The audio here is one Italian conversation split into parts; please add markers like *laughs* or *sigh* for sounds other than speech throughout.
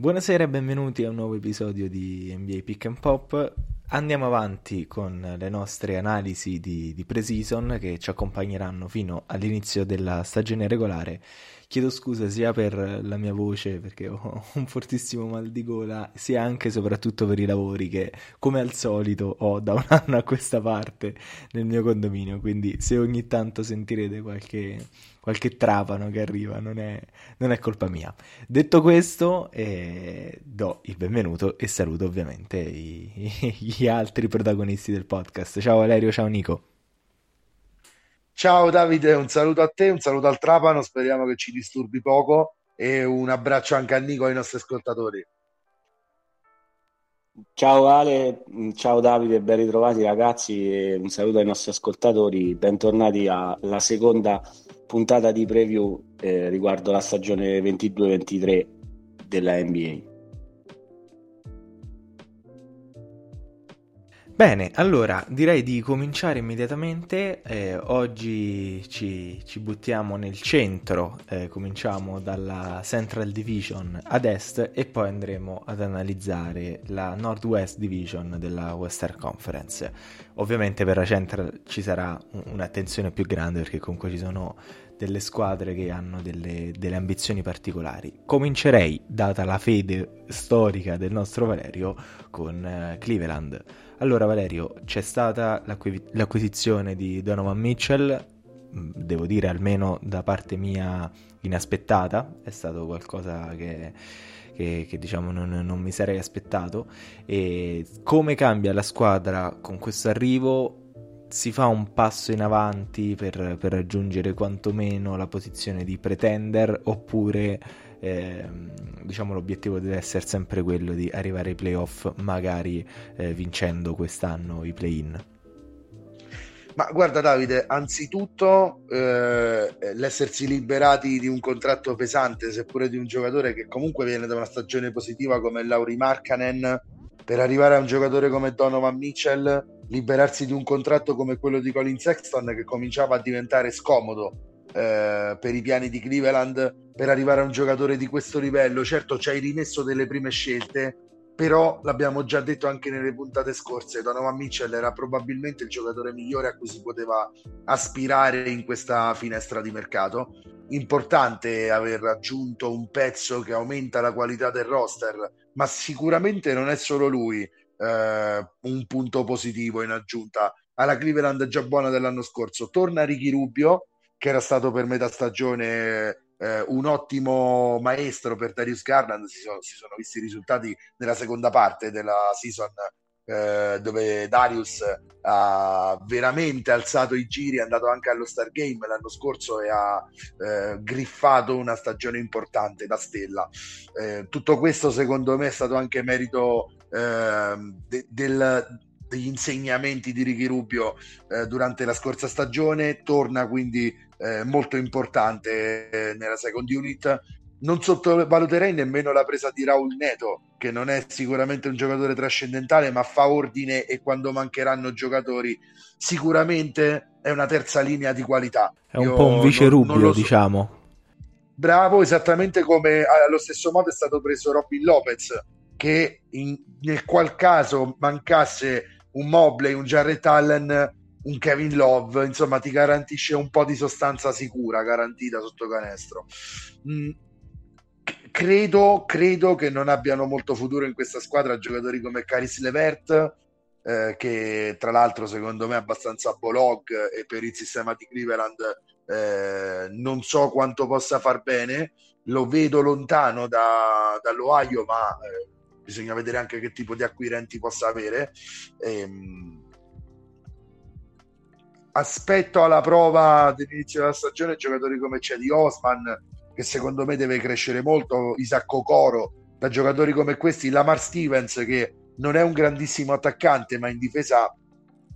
Buonasera e benvenuti a un nuovo episodio di NBA Pick and Pop. Andiamo avanti con le nostre analisi di, di pre-season che ci accompagneranno fino all'inizio della stagione regolare Chiedo scusa sia per la mia voce perché ho *laughs* un fortissimo mal di gola, sia anche e soprattutto per i lavori che, come al solito, ho da un *laughs* anno a questa parte nel mio condominio. Quindi se ogni tanto sentirete qualche, qualche trapano che arriva, non è, non è colpa mia. Detto questo, eh, do il benvenuto e saluto ovviamente i, *laughs* gli altri protagonisti del podcast. Ciao Valerio, ciao Nico. Ciao Davide, un saluto a te, un saluto al Trapano, speriamo che ci disturbi poco e un abbraccio anche a Nico e ai nostri ascoltatori. Ciao Ale, ciao Davide, ben ritrovati ragazzi e un saluto ai nostri ascoltatori, bentornati alla seconda puntata di preview eh, riguardo la stagione 22-23 della NBA. Bene, allora direi di cominciare immediatamente. Eh, oggi ci, ci, buttiamo nel centro, eh, cominciamo dalla Central Division ad est e poi andremo ad analizzare la Northwest Division della Western Conference. Ovviamente per la Central ci sarà un'attenzione più grande perché comunque ci sono delle squadre che hanno delle, delle ambizioni particolari. Comincerei, data la fede storica del nostro Valerio, con eh, Cleveland. Allora Valerio, c'è stata l'acqu- l'acquisizione di Donovan Mitchell, mm, devo dire almeno da parte mia inaspettata, è stato qualcosa che, che, che diciamo non, non, mi sarei aspettato. E come cambia la squadra con questo arrivo? Si fa un passo in avanti per, per raggiungere quantomeno la posizione di pretender oppure eh, diciamo l'obiettivo deve essere sempre quello di arrivare ai playoff, magari eh, vincendo quest'anno i play-in. Ma guarda Davide, anzitutto eh, l'essersi liberati di un contratto pesante, seppure di un giocatore che comunque viene da una stagione positiva come Lauri Markkanen, per arrivare a un giocatore come Donovan Mitchell, liberarsi di un contratto come quello di Colin Sexton che cominciava a diventare scomodo eh, per i piani di Cleveland per arrivare a un giocatore di questo livello. Certo, ci hai rimesso delle prime scelte, però l'abbiamo già detto anche nelle puntate scorse, Donovan Mitchell era probabilmente il giocatore migliore a cui si poteva aspirare in questa finestra di mercato. Importante aver raggiunto un pezzo che aumenta la qualità del roster, ma sicuramente non è solo lui eh, un punto positivo in aggiunta alla Cleveland già buona dell'anno scorso. Torna Ricky Rubio, che era stato per metà stagione eh, un ottimo maestro per Darius Garland, si sono, si sono, visti i risultati nella seconda parte della season eh, dove Darius ha veramente alzato i giri, è andato anche allo Star Game l'anno scorso e ha eh, griffato una stagione importante da stella. Eh, tutto questo secondo me è stato anche merito ehm, de- del degli insegnamenti di Ricky Rubio eh, durante la scorsa stagione, torna quindi eh, molto importante eh, nella second unit. Non sottovaluterei nemmeno la presa di Raul Neto, che non è sicuramente un giocatore trascendentale, ma fa ordine e quando mancheranno giocatori sicuramente è una terza linea di qualità. È un Io po' un vice Rubio, so. diciamo. Bravo, esattamente come allo stesso modo è stato preso Robin Lopez, che in, nel qual caso mancasse un Mobley, un Jarrett Allen, un Kevin Love, insomma ti garantisce un po' di sostanza sicura, garantita sotto canestro. Mm, credo, credo che non abbiano molto futuro in questa squadra giocatori come Caris Levert, eh, che tra l'altro secondo me è abbastanza bolog e per il sistema di Cleveland eh, non so quanto possa far bene, lo vedo lontano da, dall'Ohio, ma eh, bisogna vedere anche che tipo di acquirenti possa avere. Ehm, aspetto alla prova dell'inizio della stagione giocatori come Cedi Osman, che secondo me deve crescere molto, Isacco Cocoro, da giocatori come questi, Lamar Stevens, che non è un grandissimo attaccante, ma in difesa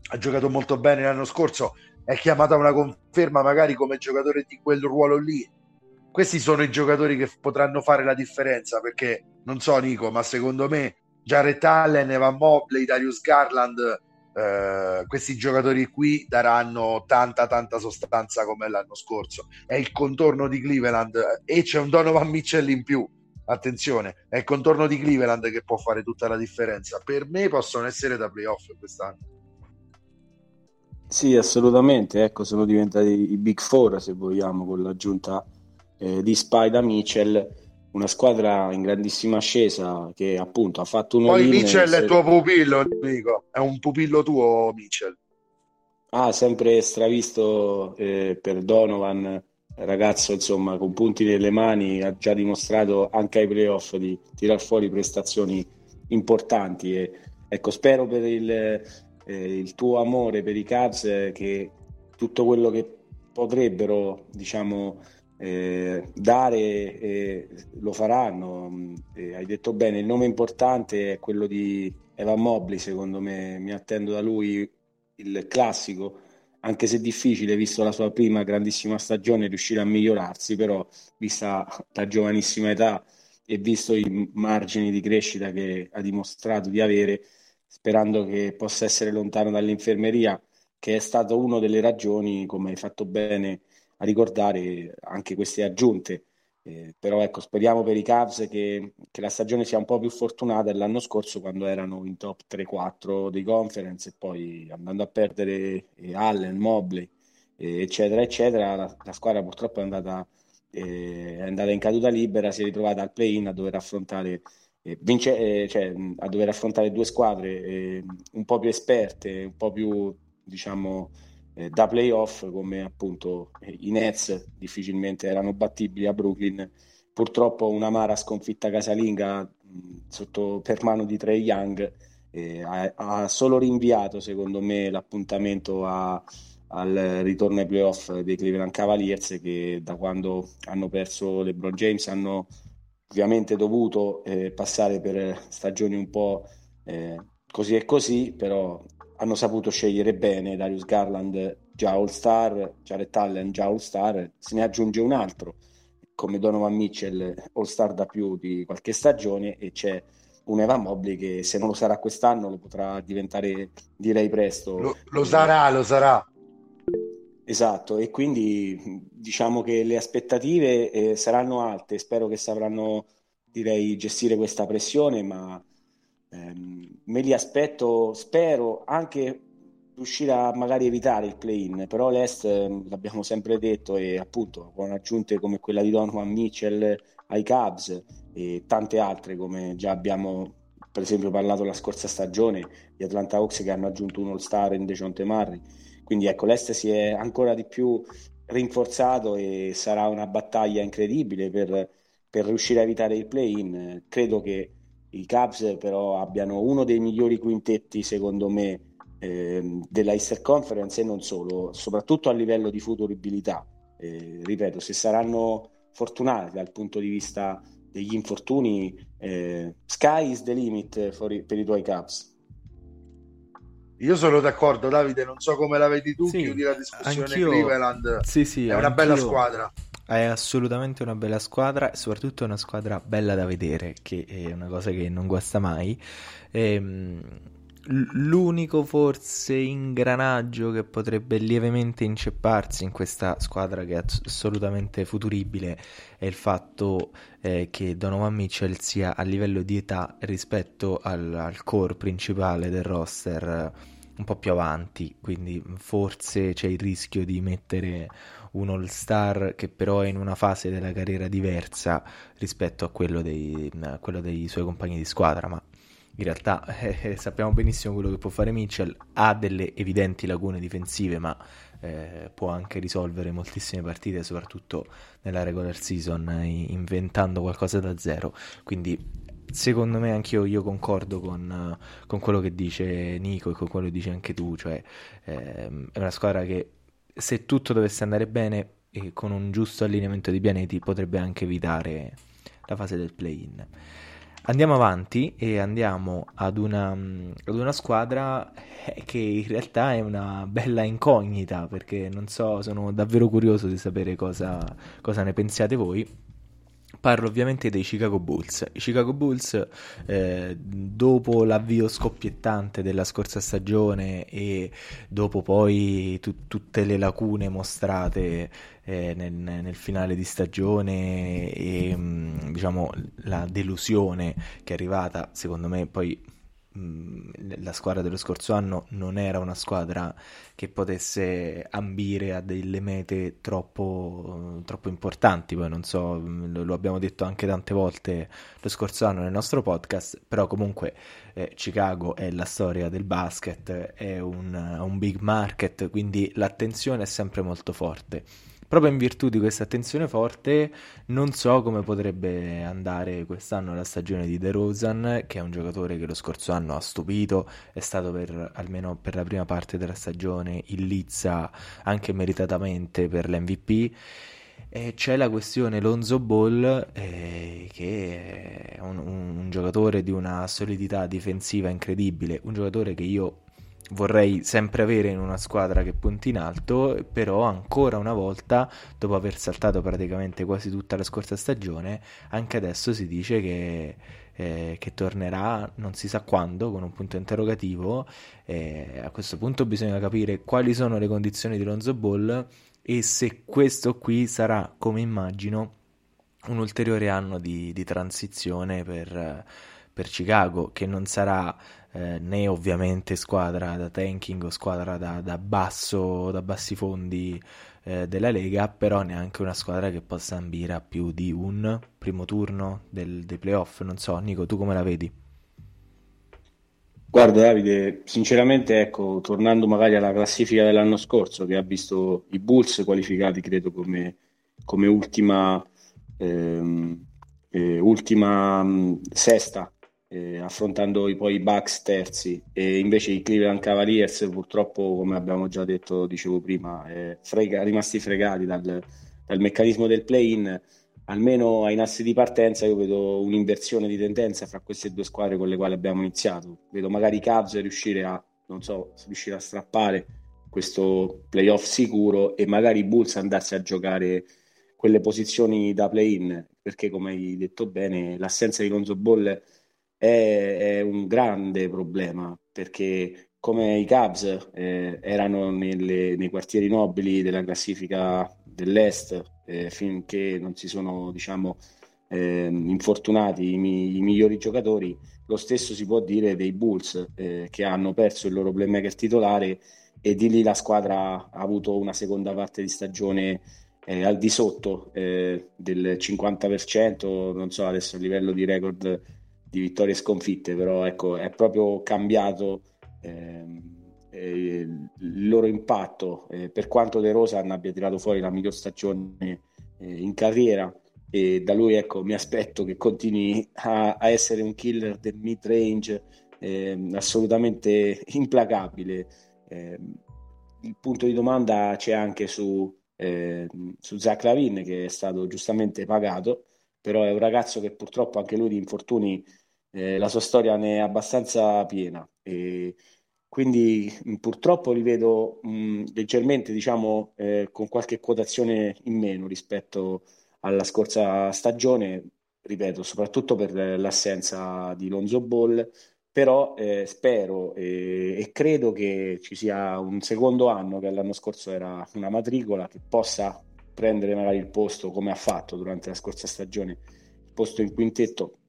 ha giocato molto bene l'anno scorso, è chiamato a una conferma magari come giocatore di quel ruolo lì. Questi sono i giocatori che potranno fare la differenza perché non so Nico ma secondo me Jared Allen, Evan Mobley, Darius Garland eh, questi giocatori qui daranno tanta tanta sostanza come l'anno scorso è il contorno di Cleveland e c'è un Donovan Mitchell in più attenzione, è il contorno di Cleveland che può fare tutta la differenza. Per me possono essere da playoff quest'anno. Sì, assolutamente. Ecco, sono diventati i Big Four, se vogliamo, con l'aggiunta eh, di Spida Mitchell, una squadra in grandissima ascesa che appunto ha fatto un Poi Mitchell è tuo pupillo, dico. È un pupillo tuo, Mitchell. Ah, sempre stravisto eh, per Donovan ragazzo insomma con punti nelle mani ha già dimostrato anche ai playoff di tirar fuori prestazioni importanti e ecco spero per il, eh, il tuo amore per i Cavs eh, che tutto quello che potrebbero diciamo eh, dare eh, lo faranno eh, hai detto bene il nome importante è quello di Evan Mobley secondo me mi attendo da lui il classico anche se difficile, visto la sua prima grandissima stagione, riuscire a migliorarsi, però vista la giovanissima età e visto i margini di crescita che ha dimostrato di avere, sperando che possa essere lontano dall'infermeria, che è stata una delle ragioni, come hai fatto bene ricordare, anche queste aggiunte. Eh, però ecco, speriamo per i Cavs che, che, la stagione sia un po' più fortunata dell'anno scorso quando erano in top 3-4 dei conference e poi andando a perdere eh, Allen, Mobley, eh, eccetera, eccetera, la, la, squadra purtroppo è andata, eh, è andata, in caduta libera, si è ritrovata al play-in a dover affrontare, eh, vince, eh, cioè, a dover affrontare due squadre un po' più esperte, un po' più, diciamo, eh, da playoff come appunto i Nets difficilmente erano battibili a Brooklyn. Purtroppo una un'amara sconfitta casalinga mh, sotto, per mano di Trey Young eh, ha, ha, solo rinviato secondo me l'appuntamento a, al ritorno ai playoff dei Cleveland Cavaliers che da quando hanno perso LeBron James hanno ovviamente dovuto eh, passare per stagioni un po' eh, così e così però hanno saputo scegliere bene Darius Garland già All Star, Jared Allen già All Star, se ne aggiunge un altro come Donovan Mitchell All Star da più di qualche stagione e c'è un Evan Mobley che se non lo sarà quest'anno lo potrà diventare direi presto. Lo, lo sarà, lo sarà. Esatto, e quindi diciamo che le aspettative eh, saranno alte, spero che sapranno direi gestire questa pressione, ma ehm, me li aspetto, spero anche riuscire a magari evitare il play-in, però l'Est ehm, l'abbiamo sempre detto e appunto con aggiunte come quella di Donovan Mitchell ai Cubs e tante altre come già abbiamo per esempio parlato la scorsa stagione di Atlanta Hawks che hanno aggiunto un all-star in Dejonte Murray. Quindi ecco l'Est si è ancora di più rinforzato e sarà una battaglia incredibile per, per riuscire a evitare il play-in. Credo che i Cubs però abbiano uno dei migliori quintetti secondo me eh, della Easter Conference e non solo, soprattutto a livello di futuribilità. Eh, ripeto, se saranno fortunati dal punto di vista degli infortuni, eh, sky is the limit i, per i tuoi Cubs. Io sono d'accordo, Davide. Non so come la vedi tu. Sì, chiudi la discussione. Anch'io... Cleveland sì, sì, è una bella squadra. È assolutamente una bella squadra e soprattutto una squadra bella da vedere, che è una cosa che non guasta mai. Ehm, l'unico forse ingranaggio che potrebbe lievemente incepparsi in questa squadra che è assolutamente futuribile è il fatto eh, che Donovan Mitchell sia a livello di età rispetto al, al core principale del roster un po' più avanti, quindi forse c'è il rischio di mettere un all-star che però è in una fase della carriera diversa rispetto a quello dei, a quello dei suoi compagni di squadra, ma in realtà eh, sappiamo benissimo quello che può fare Mitchell, ha delle evidenti lacune difensive, ma eh, può anche risolvere moltissime partite, soprattutto nella regular season, inventando qualcosa da zero. Quindi secondo me anch'io io concordo con, con, quello che dice Nico e con quello che dici anche tu, cioè ehm, è una squadra che se tutto dovesse andare bene e con un giusto allineamento di pianeti potrebbe anche evitare la fase del play-in. Andiamo avanti e andiamo ad una, ad una squadra eh, che in realtà è una bella incognita perché non so, sono davvero curioso di sapere cosa, cosa ne pensiate voi Parlo ovviamente dei Chicago Bulls. I Chicago Bulls, eh, dopo l'avvio scoppiettante della scorsa stagione e dopo poi tu- tutte le lacune mostrate eh, nel, nel, finale di stagione e mm, diciamo la delusione che è arrivata, secondo me poi la squadra dello scorso anno non era una squadra che potesse ambire a delle mete troppo, troppo importanti, poi non so, lo, lo, abbiamo detto anche tante volte lo scorso anno nel nostro podcast, però comunque eh, Chicago è la storia del basket, è un, un big market, quindi l'attenzione è sempre molto forte proprio in virtù di questa attenzione forte, non so come potrebbe andare quest'anno la stagione di De Rosan, che è un giocatore che lo scorso anno ha stupito, è stato per, almeno per la prima parte della stagione in lizza anche meritatamente per l'MVP. E c'è la questione Lonzo Ball, eh, che è un, un giocatore di una solidità difensiva incredibile, un giocatore che io vorrei sempre avere in una squadra che punti in alto, però ancora una volta, dopo aver saltato praticamente quasi tutta la scorsa stagione, anche adesso si dice che, eh, che tornerà non si sa quando, con un punto interrogativo. Eh, a questo punto bisogna capire quali sono le condizioni di Lonzo Ball e se questo qui sarà, come immagino, un ulteriore anno di, di transizione per, per Chicago, che non sarà eh, né ovviamente squadra da tanking o squadra da, da, basso, da bassi fondi eh, della Lega, però neanche una squadra che possa ambire a più di un primo turno del, dei playoff. Non so, Nico, tu come la vedi? Guarda Davide, sinceramente ecco, tornando magari alla classifica dell'anno scorso che ha visto i Bulls qualificati credo come, come ultima, ehm, eh, ultima mh, sesta eh, affrontando i, poi i Bucks terzi. E invece i Cleveland Cavaliers purtroppo come abbiamo già detto dicevo prima eh, frega, rimasti fregati dal, dal meccanismo del play-in. Almeno ai nastri di partenza io vedo un'inversione di tendenza fra queste due squadre con le quali abbiamo iniziato. Vedo magari i Cavs riuscire a non so, riuscire a strappare questo playoff sicuro e magari i Bulls andarsi a giocare quelle posizioni da play-in perché come hai detto bene l'assenza di Lonzo Ball è, è un grande problema perché come i Cubs eh, erano nelle, nei quartieri nobili della classifica dell'Est eh, finché non si sono diciamo, eh, infortunati i, mi, i, migliori giocatori, lo stesso si può dire dei Bulls eh, che hanno perso il loro playmaker titolare e di lì la squadra ha avuto una seconda parte di stagione eh, al di sotto eh, del 50%, non so adesso a livello di record di vittorie e sconfitte, però ecco, è proprio cambiato ehm, eh, il loro impatto, eh, per quanto De Rosan abbia tirato fuori la miglior stagione eh, in carriera e da lui ecco, mi aspetto che continui a, a essere un killer del mid range ehm, assolutamente implacabile. Ehm, il punto di domanda c'è anche su, ehm, su Zach Lavin che è stato giustamente pagato, però è un ragazzo che purtroppo anche lui di infortuni eh, la sua storia ne è abbastanza piena. E quindi mh, purtroppo li vedo mh, leggermente diciamo eh, con qualche quotazione in meno rispetto alla scorsa stagione ripeto soprattutto per l'assenza di Lonzo Ball. Però eh, spero e, e, credo che ci sia un secondo anno che l'anno scorso era una matricola che possa prendere magari il posto come ha fatto durante la scorsa stagione il posto in quintetto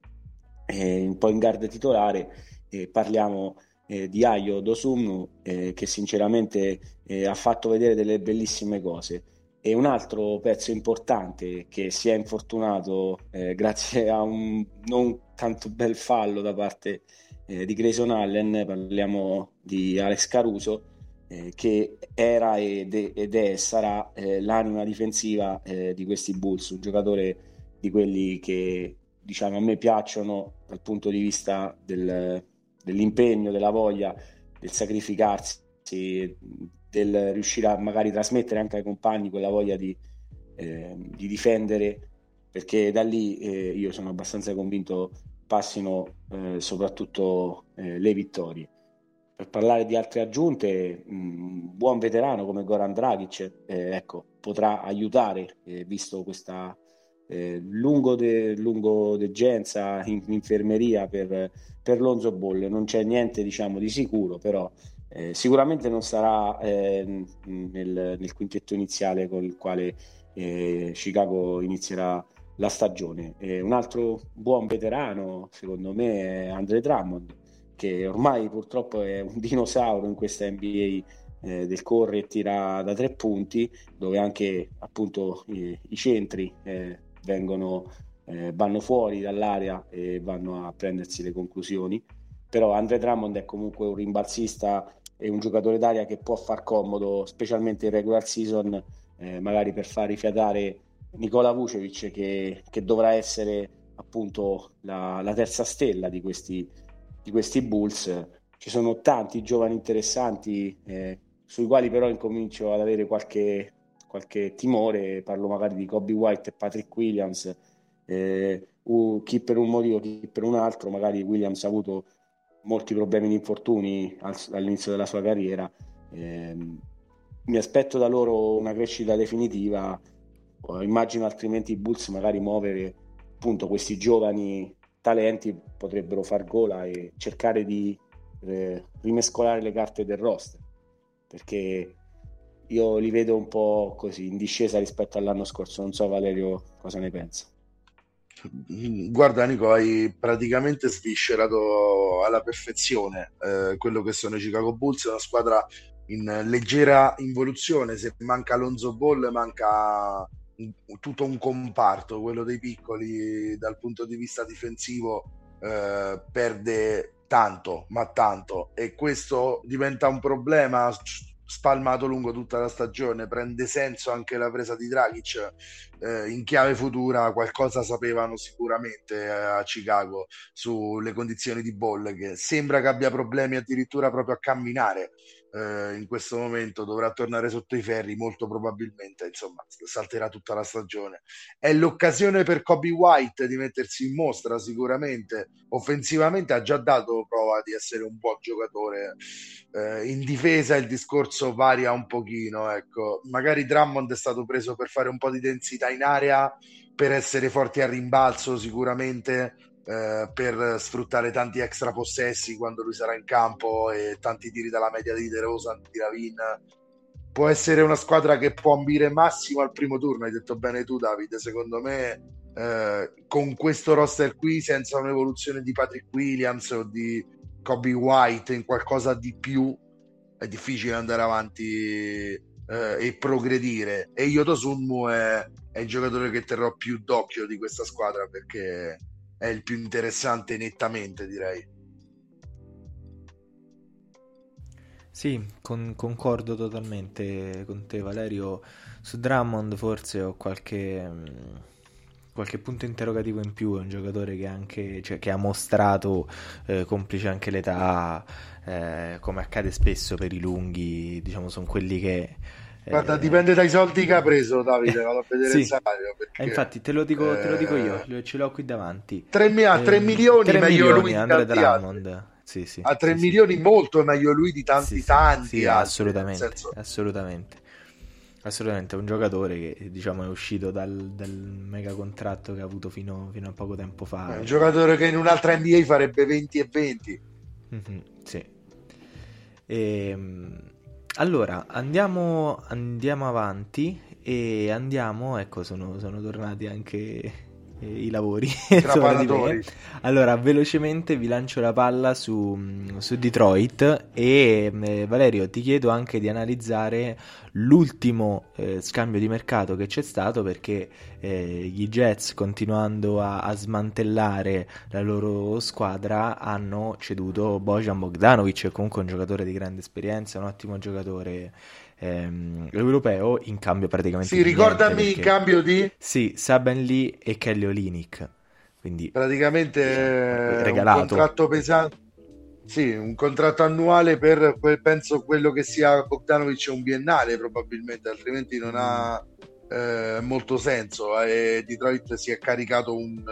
eh, un po' in guardia titolare, eh, parliamo eh, di Ayo Dosumnu eh, che sinceramente eh, ha fatto vedere delle bellissime cose. E un altro pezzo importante che si è infortunato eh, grazie a un non tanto bel fallo da parte di Grayson Allen, parliamo di Alex Caruso, che era ed è, ed è sarà l'anima difensiva di questi Bulls, un giocatore di quelli che diciamo, a me piacciono dal punto di vista del, dell'impegno, della voglia, del sacrificarsi, del riuscire a magari trasmettere anche ai compagni quella voglia di, eh, di difendere, perché da lì eh, io sono abbastanza convinto passino eh, soprattutto eh, le vittorie. Per parlare di altre aggiunte, un buon veterano come Goran Dragic eh, ecco, potrà aiutare, eh, visto questa eh, lungo, de, lungo degenza in, infermeria per, per Lonzo Ball. Non c'è niente diciamo, di sicuro, però eh, sicuramente non sarà eh, nel, nel, quintetto iniziale con il quale eh, Chicago inizierà la stagione. un altro buon veterano, secondo me, è Andre Drummond, che ormai purtroppo è un *laughs* dinosauro in questa NBA eh, del corre e tira da tre punti, dove anche appunto i, i centri eh, vengono, eh, vanno fuori dall'area e vanno a prendersi le conclusioni. Però Andre Drummond è comunque un rimbalzista e un giocatore d'aria che può far comodo, specialmente in regular season, eh, magari per far rifiatare Nicola Vucevic che, che dovrà essere appunto la, la terza stella di questi, di questi Bulls. Ci sono tanti giovani interessanti eh, sui quali però incomincio ad avere qualche, qualche timore, parlo magari di Kobe White e Patrick Williams, eh, chi per un motivo, chi per un altro, magari Williams ha avuto molti problemi di infortuni all'inizio della sua carriera. Eh, mi aspetto da loro una crescita definitiva, immagino altrimenti i Bulls magari muovere appunto questi giovani talenti potrebbero far gola e cercare di eh, rimescolare le carte del roster perché io li vedo un po' così in discesa rispetto all'anno scorso. Non so, Valerio, cosa ne pensa. Guarda, Nico, hai praticamente sviscerato alla perfezione eh, quello che sono i Chicago Bulls, una squadra in leggera involuzione. Se manca Alonso Ball, manca tutto un comparto, quello dei piccoli dal punto di vista difensivo. Eh, perde tanto, ma tanto, e questo diventa un problema spalmato lungo tutta la stagione. Prende senso anche la presa di Dragic eh, in chiave futura. Qualcosa sapevano sicuramente eh, a Chicago sulle condizioni di Ball, che sembra che abbia problemi addirittura proprio a camminare eh, in questo momento dovrà tornare sotto i ferri molto probabilmente insomma salterà tutta la stagione. È l'occasione per Kobe White di mettersi in mostra sicuramente. Offensivamente ha già dato prova di essere un buon giocatore. Eh, in difesa il discorso varia un pochino ecco. Magari Drummond è stato preso per fare un po' di densità in area per essere forti a rimbalzo sicuramente eh, per sfruttare tanti extra possessi quando lui sarà in campo e tanti tiri dalla media di De Rosa, di Ravin. Può essere una squadra che può ambire massimo al primo turno, hai detto bene tu Davide, secondo me eh, con questo roster qui, senza un'evoluzione di Patrick Williams o di Kobe White in qualcosa di più, è difficile andare avanti eh, e progredire. E Yoto Sunmu è, è il giocatore che terrò più d'occhio di questa squadra perché è il più interessante nettamente direi. Sì, con, concordo totalmente con te Valerio. Su Drummond forse ho qualche, qualche punto interrogativo in più, è un giocatore che, anche, cioè, che ha mostrato, eh, complice anche l'età, eh, come accade spesso per i lunghi, diciamo sono quelli che Guarda, eh, dipende dai soldi che ha preso Davide, vado a vedere sì. il salario. Perché, eh, infatti, te lo, dico, te lo dico io, eh, ce l'ho qui davanti. 3, mi- eh, 3 milioni 3 meglio milioni, lui Andre Drummond. Sì, sì, a 3 sì, milioni molto meglio lui di tanti tanti altri, assolutamente, senso... assolutamente assolutamente è un giocatore che diciamo è uscito dal, dal mega contratto che ha avuto fino, fino, a poco tempo fa è un giocatore che in un'altra NBA farebbe 20 e 20 mm-hmm, sì e, ehm, allora, andiamo, andiamo avanti e andiamo, ecco, sono, sono tornati anche eh, i lavori. *laughs* allora, velocemente vi lancio la palla su, su Detroit e eh, Valerio ti chiedo anche di analizzare l'ultimo eh, scambio di mercato che c'è stato perché eh, gli Jets continuando a, a, smantellare la loro squadra hanno ceduto Bojan Bogdanovic, comunque un giocatore di grande esperienza, un ottimo giocatore ehm, europeo in cambio praticamente sì, ricordami perché... in cambio di sì, Saben Lee e Kelly Olinick quindi praticamente eh, regalato. un contratto pesante sì, un contratto annuale per penso quello che sia Bogdanovic un biennale probabilmente, altrimenti non ha eh, molto senso. E Detroit si è caricato un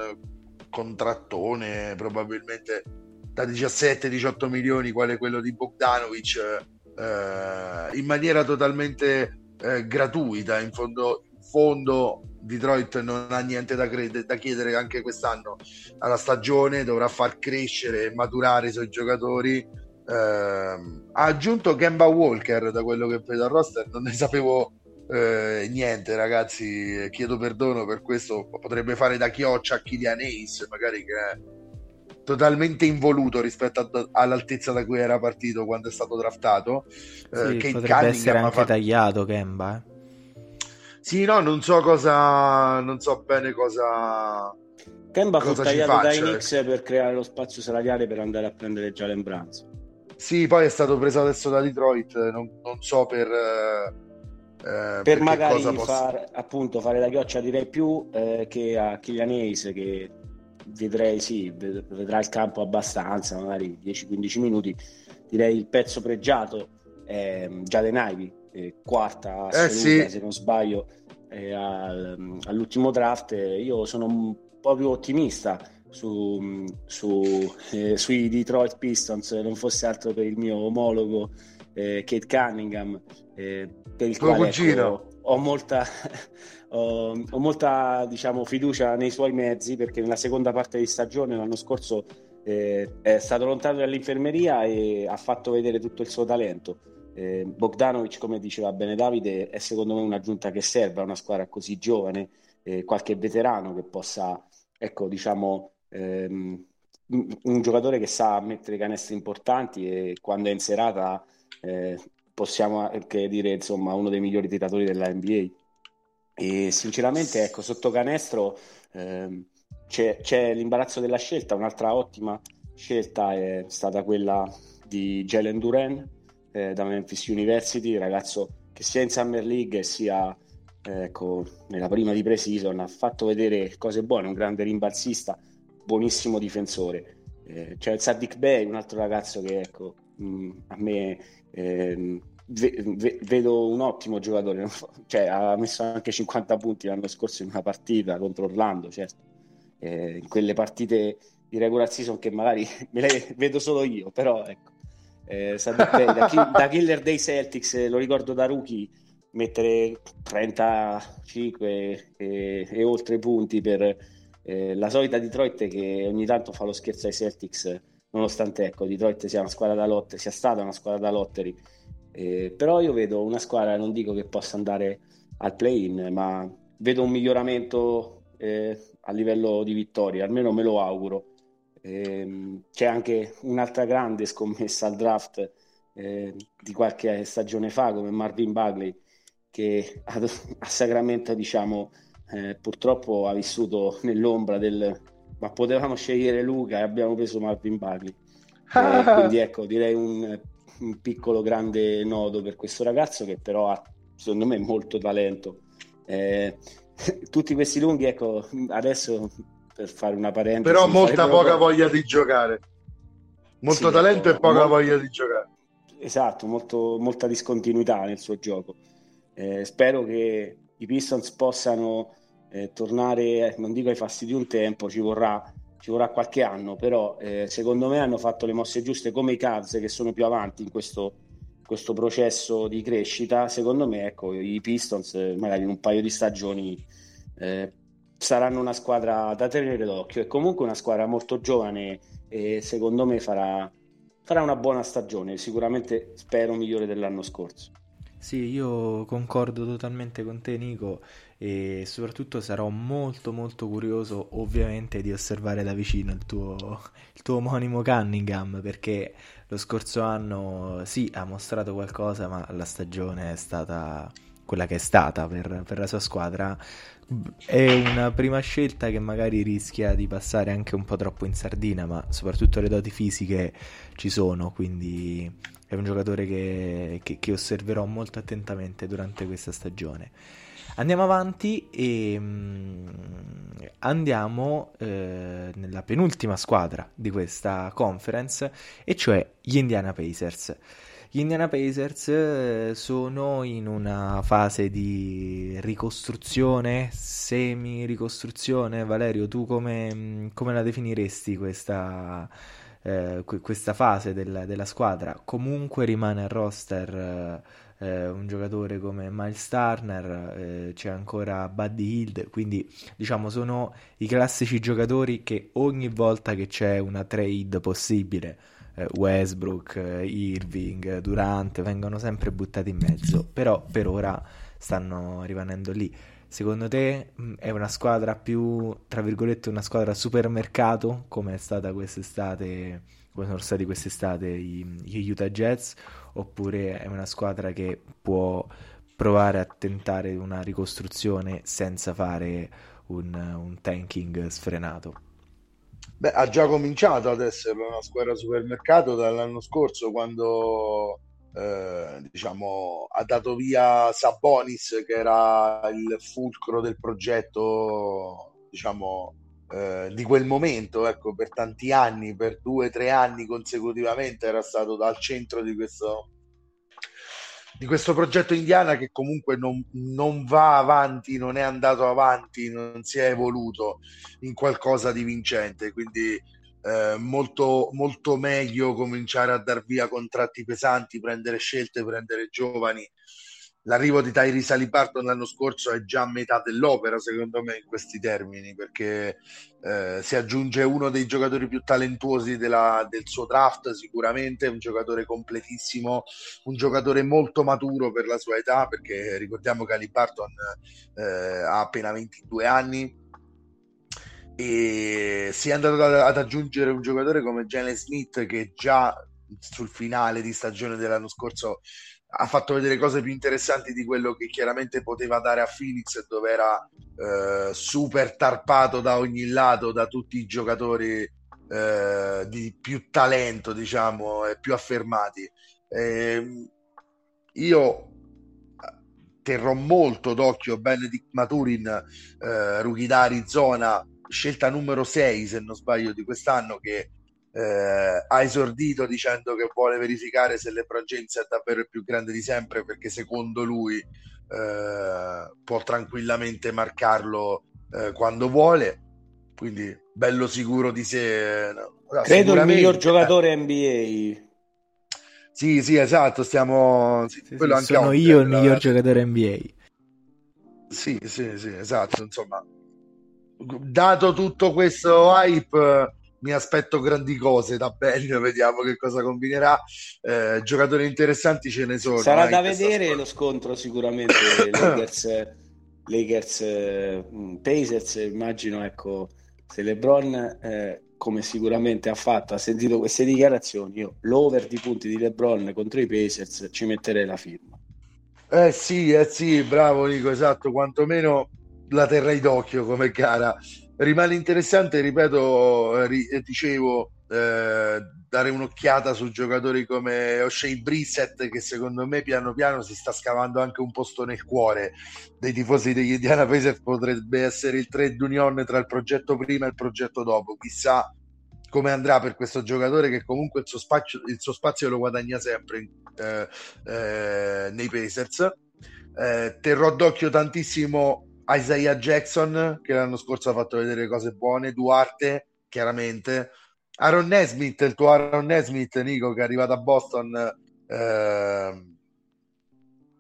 contrattone probabilmente da 17-18 milioni, quale quello di Bogdanovic, eh, in maniera totalmente eh, gratuita. In fondo, in fondo Detroit non ha niente da, crede, da chiedere anche quest'anno alla stagione, dovrà far crescere e maturare i suoi giocatori. Eh, ha aggiunto Gamba Walker da quello che vedo al roster, non ne sapevo eh, niente ragazzi, chiedo perdono per questo, potrebbe fare da chioccia a Kylian Ace, magari che è totalmente involuto rispetto a, all'altezza da cui era partito quando è stato draftato. Sì, eh, potrebbe Cunningham essere anche fatto... tagliato Kemba. Eh. Sì, no, non so cosa, non so bene cosa. Kemba fu tagliato dai Knicks ecco. per creare lo spazio salariale per andare a prendere Jalen Brands. Sì, poi è stato preso adesso da Detroit, non, non so per. Eh, per magari possa... far, appunto, fare la chioccia direi più eh, che a Kylian Hayes che vedrei sì, vedrà il campo abbastanza, magari 10-15 minuti. Direi il pezzo pregiato è Jaden Ivey, eh, quarta assoluta, eh sì. se non sbaglio, eh, al, all'ultimo draft. Io sono un po' più ottimista su, su, *laughs* eh, sui Detroit Pistons, non fosse altro per il mio omologo Kate Cunningham, per il quale ecco, ho molta, *laughs* ho, ho molta diciamo, fiducia nei suoi mezzi perché nella seconda parte di stagione l'anno scorso eh, è stato lontano dall'infermeria e ha fatto vedere tutto il suo talento. Eh, Bogdanovic, come diceva bene Davide, è secondo me un'aggiunta che serve a una squadra così giovane, eh, qualche veterano che possa, ecco, diciamo, ehm, un giocatore che sa mettere canestri importanti e quando è in serata eh, possiamo anche dire, insomma, uno dei migliori tiratori della NBA. E sinceramente, ecco, sotto canestro ehm, c'è, c'è l'imbarazzo della scelta, un'altra ottima scelta è stata quella di Jalen Duran eh, da Memphis University, ragazzo che sia in Summer League sia ecco, nella prima di pre-season ha fatto vedere cose buone, un grande rimbalzista, buonissimo difensore. Eh, c'è il Sadiq Bey, un altro ragazzo che ecco, mh, a me eh, ve- ve- vedo un ottimo giocatore, cioè, ha messo anche 50 punti l'anno scorso in una partita contro Orlando, certo. Eh, in quelle partite di regular season che magari *laughs* me le vedo solo io, però ecco, eh, da, ki- da, killer dei Celtics, eh, lo ricordo da rookie, mettere 35 e, e oltre punti per eh, la solita Detroit che ogni tanto fa lo scherzo ai Celtics, nonostante ecco, Detroit sia una squadra da lotte, sia stata una squadra da lottery. Eh, però io vedo una squadra, non dico che possa andare al play-in, ma vedo un miglioramento eh, a livello di vittorie, almeno me lo auguro. Eh, c'è anche un'altra grande scommessa al draft eh, di qualche stagione fa come Marvin Bagley che a, *laughs* a Sacramento diciamo eh, purtroppo ha vissuto nell'ombra del ma potevamo scegliere Luca e abbiamo preso Marvin Bagley *laughs* eh, quindi ecco direi un, un, piccolo grande nodo per questo ragazzo che però ha secondo me molto talento eh, *laughs* tutti questi lunghi ecco adesso per fare una parentesi. Però molta poca proprio... voglia di giocare. Molto sì, talento ecco, e poca molto... voglia di giocare. Esatto, molto, molta discontinuità nel suo gioco. Eh, spero che i Pistons possano eh, tornare, non dico ai fasti di un tempo, ci vorrà, ci vorrà qualche anno, però eh, secondo me hanno fatto le mosse giuste come i Cavs che sono più avanti in questo, questo processo di crescita. Secondo me, ecco, i Pistons eh, magari in un paio di stagioni eh, saranno una squadra da tenere d'occhio e comunque una squadra molto giovane e secondo me farà, farà una buona stagione, sicuramente spero migliore dell'anno scorso. Sì, io concordo totalmente con te Nico e soprattutto sarò molto molto curioso ovviamente di osservare da vicino il tuo, il tuo omonimo Cunningham perché lo scorso anno sì ha mostrato qualcosa ma la stagione è stata quella che è stata per, per la sua squadra. È una prima scelta che magari rischia di passare anche un po' troppo in sardina, ma soprattutto le doti fisiche ci sono, quindi è un giocatore che, che, che osserverò molto attentamente durante questa stagione. Andiamo avanti e um, andiamo eh, nella penultima squadra di questa conference, e cioè gli Indiana Pacers. Gli Indiana Pacers eh, sono in una fase di ricostruzione, semi-ricostruzione. Valerio, tu come, mm, come la definiresti questa, eh, questa fase del, della squadra? Comunque rimane a roster eh, un giocatore come Miles Turner, eh, c'è ancora Buddy Hield, quindi diciamo sono i classici giocatori che ogni volta che c'è una trade possibile, eh, Westbrook, eh, Irving, Durant, vengono sempre buttati in mezzo, però per ora stanno rimanendo lì. Secondo te mh, è una squadra più, tra virgolette, una squadra supermercato come è stata quest'estate, come sono stati quest'estate gli Utah Jets, oppure è una squadra che può provare a tentare una ricostruzione senza fare un, un tanking sfrenato? Beh, ha già cominciato ad essere una squadra supermercato dall'anno scorso quando eh, diciamo, ha dato via Sabonis che era il fulcro del progetto diciamo, eh, di quel momento ecco, per tanti anni per due o tre anni consecutivamente era stato dal centro di questo di questo progetto Indiana che comunque non, non, va avanti, non è andato avanti, non si è evoluto in qualcosa di vincente. Quindi eh, molto, molto meglio cominciare a dar via contratti pesanti, prendere scelte, prendere giovani. L'arrivo di Tyrese Alibarton l'anno scorso è già a metà dell'opera, secondo me, in questi termini, perché eh, si aggiunge uno dei giocatori più talentuosi della, del suo draft, sicuramente, un giocatore completissimo, un giocatore molto maturo per la sua età, perché ricordiamo che Alibarton eh, ha appena 22 anni, e si è andato ad aggiungere un giocatore come Jalen Smith che già sul finale di stagione dell'anno scorso ha fatto vedere cose più interessanti di quello che chiaramente poteva dare a Phoenix dove era eh, super tarpato da ogni lato da tutti i giocatori eh, di più talento diciamo e più affermati. Eh, io terrò molto d'occhio Benedict Maturin eh, rookie da Arizona scelta numero 6, se non sbaglio, di quest'anno che eh, ha esordito dicendo che vuole verificare se LeBron James è davvero il più grande di sempre perché secondo lui eh, può tranquillamente marcarlo eh, quando vuole. Quindi bello sicuro di sé. No, Credo il miglior giocatore NBA. Sì, sì, esatto, stiamo... Sì, sì, sì, sono io il miglior giocatore NBA. Sì, sì, sì, esatto, insomma, dato tutto questo hype mi aspetto grandi cose da Belgio, vediamo che cosa combinerà. Eh, giocatori interessanti ce ne sono. Sarà da vedere lo scontro sicuramente *coughs* Lakers, Lakers mm, Pacers, immagino ecco se LeBron eh, come sicuramente ha fatto, ha sentito queste dichiarazioni, io l'over di punti di LeBron contro i Pacers ci metterei la firma. Eh sì, eh sì, bravo Nico, esatto, quantomeno la terrei d'occhio come gara. Rimane interessante, ripeto, eh, eh, dicevo, eh, dare un'occhiata su giocatori come O'Shea Brissett che secondo me piano piano si sta scavando anche un posto nel cuore dei tifosi degli Indiana Pacers. Potrebbe essere il trade union tra il progetto prima e il progetto dopo. Chissà come andrà per questo giocatore che comunque il suo spazio, il suo spazio lo guadagna sempre eh, eh, nei Pacers. Eh, terrò d'occhio tantissimo Isaiah Jackson che l'anno scorso ha fatto vedere cose buone, Duarte chiaramente, Aaron Nesmith, il tuo Aaron Nesmith, Nico che è arrivato a Boston eh,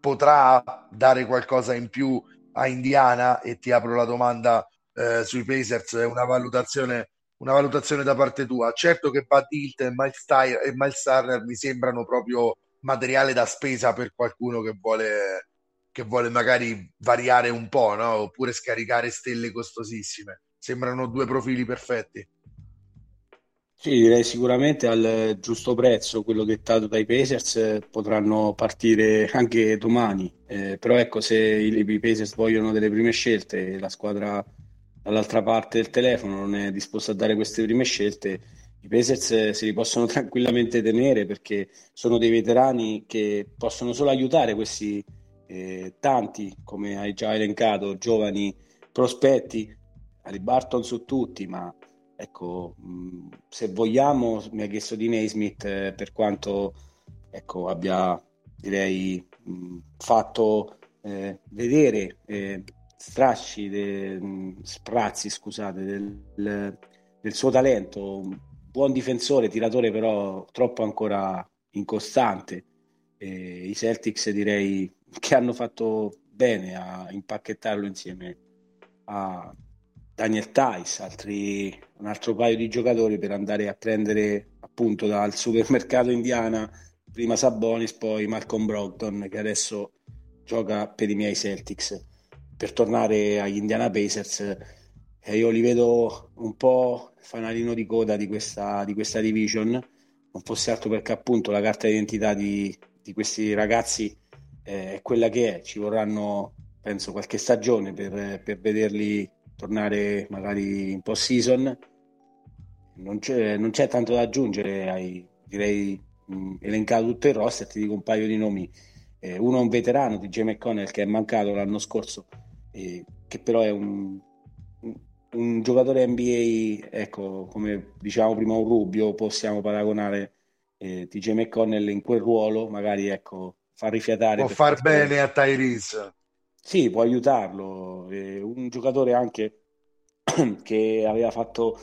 potrà dare qualcosa in più a Indiana e ti apro la domanda eh, sui Pacers, è una valutazione, una valutazione da parte tua. Certo che Bud Hilt e Miles, e Miles Turner mi sembrano proprio materiale da spesa per qualcuno che vuole che vuole magari variare un po', no? oppure scaricare stelle costosissime. Sembrano due profili perfetti. Sì, direi sicuramente al giusto prezzo, quello dettato dai Pacers, potranno partire anche domani. Eh, però ecco, se i, i Pacers vogliono delle prime scelte e la squadra dall'altra parte del telefono non è disposta a dare queste prime scelte, i Pacers si li possono *laughs* tranquillamente tenere perché sono dei veterani che possono solo aiutare questi eh, tanti, come hai già elencato, giovani prospetti, Ali Barton su tutti, ma ecco, mh, se vogliamo, mi ha chiesto di Naismith eh, per quanto ecco, abbia, direi, mh, fatto eh, vedere eh, strasci, de, mh, sprazzi, scusate, del, del suo talento, buon difensore, tiratore però troppo ancora incostante. E I Celtics direi che hanno fatto bene a impacchettarlo insieme a Daniel Tice, altri, un altro paio di giocatori per andare a prendere appunto dal supermercato indiana prima Sabonis, poi Malcolm Brogdon che adesso gioca per i miei Celtics. Per tornare agli Indiana Pacers, eh, io li vedo un po' fanalino di coda di questa, di questa division, non fosse altro perché appunto la carta d'identità di, di questi ragazzi è quella che è, ci vorranno penso qualche stagione per, per vederli tornare magari in post season. Non c'è, non c'è tanto da aggiungere, hai direi mh, elencato tutto il roster, ti dico un paio di nomi. Eh, uno è un veterano di J. McConnell che è mancato l'anno scorso, eh, che però è un, un, un, giocatore NBA, ecco, come diciamo prima un Rubio, possiamo paragonare eh, DJ McConnell in quel ruolo, magari ecco, far rifiatare. Può far bene a Tyrese. Sì, può aiutarlo. È un giocatore anche *clears throat* che aveva fatto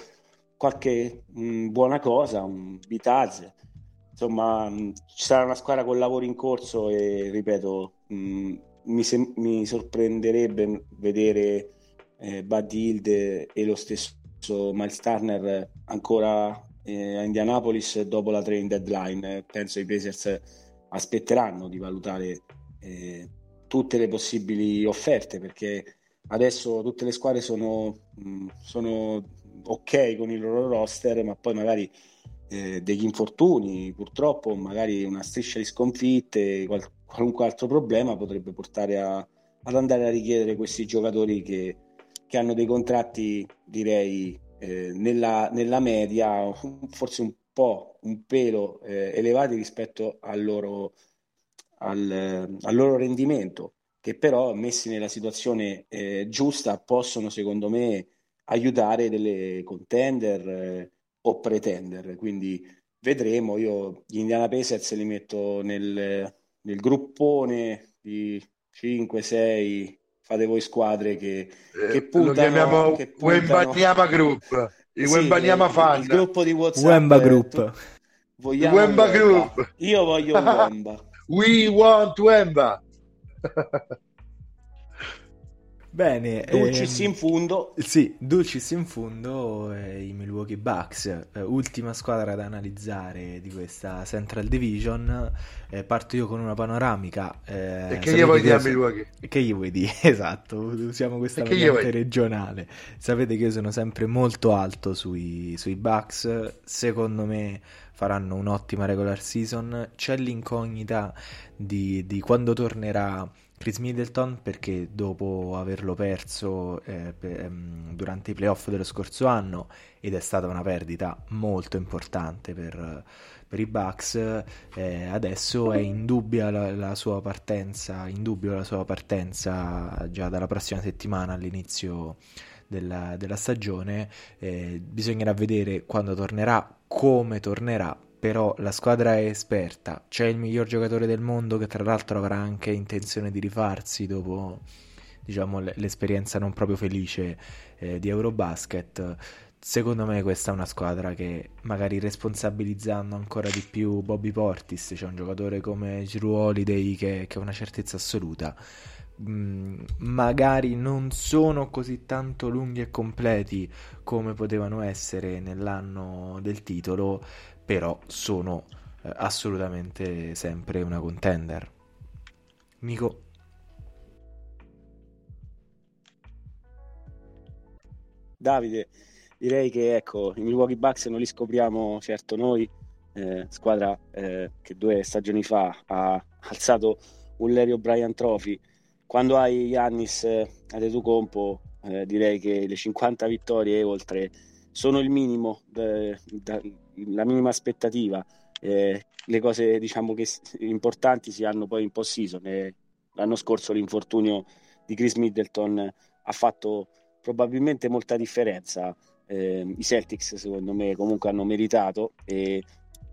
qualche mh, buona cosa, un Bitazze. Insomma, mh, ci sarà una squadra con lavori in corso e, ripeto, mh, mi, se- mi, sorprenderebbe vedere eh, Bud Hild e lo stesso Miles Turner ancora eh, a Indianapolis dopo la trading deadline. Penso i Pacers aspetteranno di valutare eh, tutte le possibili offerte perché adesso tutte le squadre sono, mh, sono ok con il loro roster, ma poi magari eh, degli infortuni, purtroppo magari una striscia di sconfitte, qual- qualunque altro problema potrebbe portare a, ad andare a richiedere questi giocatori che, che hanno dei contratti, direi, eh, nella, nella, media, forse un po', un pelo eh, elevati rispetto al loro al, al loro rendimento, che però messi nella situazione eh, giusta possono secondo me aiutare delle contender eh, o pretender. Quindi vedremo, io gli Indiana Pacers li metto nel, nel gruppone di 5-6 fate voi squadre che, che eh, puntano, lo chiamiamo che. Wembanyama Group il sì, Wembanyama fan il gruppo di WhatsApp Wemba Group. vogliamo Wemba Group. Io voglio *laughs* Wemba. We want Wemba. Bene, Dulcis ehm, in fundo. Sì, Dulcis in fundo eh, i Milwaukee Bucks, eh, ultima squadra da analizzare di questa Central Division. Eh, parto io con una panoramica. Eh, e che gli vuoi dire a Milwaukee? Che gli vuoi dire? *laughs* Esatto, usiamo questa variante regionale. Sapete che io sono sempre molto alto sui, sui Bucks. Secondo me faranno un'ottima regular season. C'è l'incognita di, di quando tornerà Chris Middleton perché dopo averlo perso eh, per, um, durante i playoff dello scorso anno ed è stata una perdita molto importante per, per i Bucks eh, adesso è indubbia la, la sua partenza indubbio la sua partenza già dalla prossima settimana all'inizio della, della stagione. Eh, bisognerà vedere quando tornerà come tornerà però la squadra è esperta, c'è il miglior giocatore del mondo che tra l'altro avrà anche intenzione di rifarsi dopo diciamo, l'esperienza non proprio felice eh, di Eurobasket. Secondo me questa è una squadra che magari responsabilizzando ancora di più Bobby Portis, c'è un giocatore come Giroud Holiday che, che ha una certezza assoluta, mm, magari non sono così tanto lunghi e completi come potevano essere nell'anno del titolo, però sono eh, assolutamente sempre una contender. Mico. Davide, direi che ecco, i Milwaukee Bucks non li scopriamo certo noi, eh, squadra eh, che due stagioni fa ha alzato un Lerio Brian Trophy. Quando hai Yannis eh, Adetokounmpo, eh, direi che le 50 vittorie e oltre sono il minimo da, da, la minima aspettativa. Eh, le cose diciamo che importanti si hanno poi in post season. Eh, l'anno scorso l'infortunio di Chris Middleton ha fatto probabilmente molta differenza. Eh, I Celtics, secondo me, comunque hanno meritato. E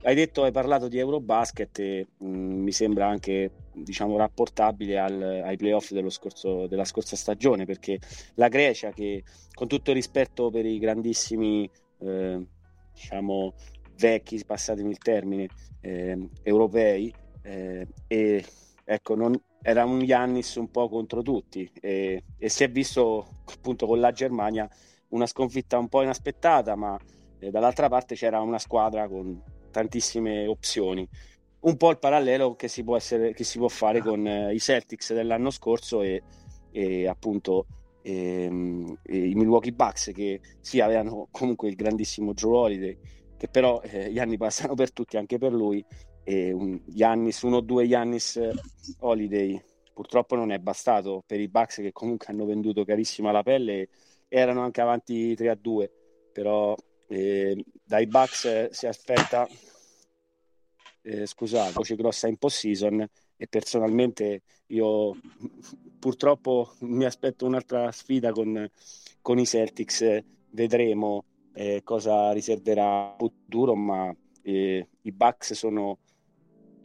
hai detto, hai parlato di Eurobasket e mh, mm, mi sembra anche diciamo rapportabile al, ai playoff scorso, della scorsa stagione perché la Grecia che con tutto il rispetto per i grandissimi eh, diciamo vecchi, passatemi il termine, eh, europei, eh, e ecco, non, era un Yannis un po' contro tutti e, e, si è visto appunto con la Germania una sconfitta un po' inaspettata, ma eh, dall'altra parte c'era una squadra con tantissime opzioni. Un po' il parallelo che si può, essere, che si può fare con eh, i Celtics dell'anno scorso e, e appunto ehm, i Milwaukee Bucks che sì avevano comunque il grandissimo Joe Holiday che però eh, gli anni passano per tutti anche per lui e un Giannis, uno o due Giannis Holiday purtroppo non è bastato per i Bucks che comunque hanno venduto carissima la pelle erano anche avanti 3 a 2 però eh, dai Bucks eh, si aspetta eh, scusate, voce grossa in post-season e personalmente io purtroppo mi aspetto un'altra sfida con, con i Celtics, vedremo eh, cosa riserverà il futuro, ma eh, i Bucks sono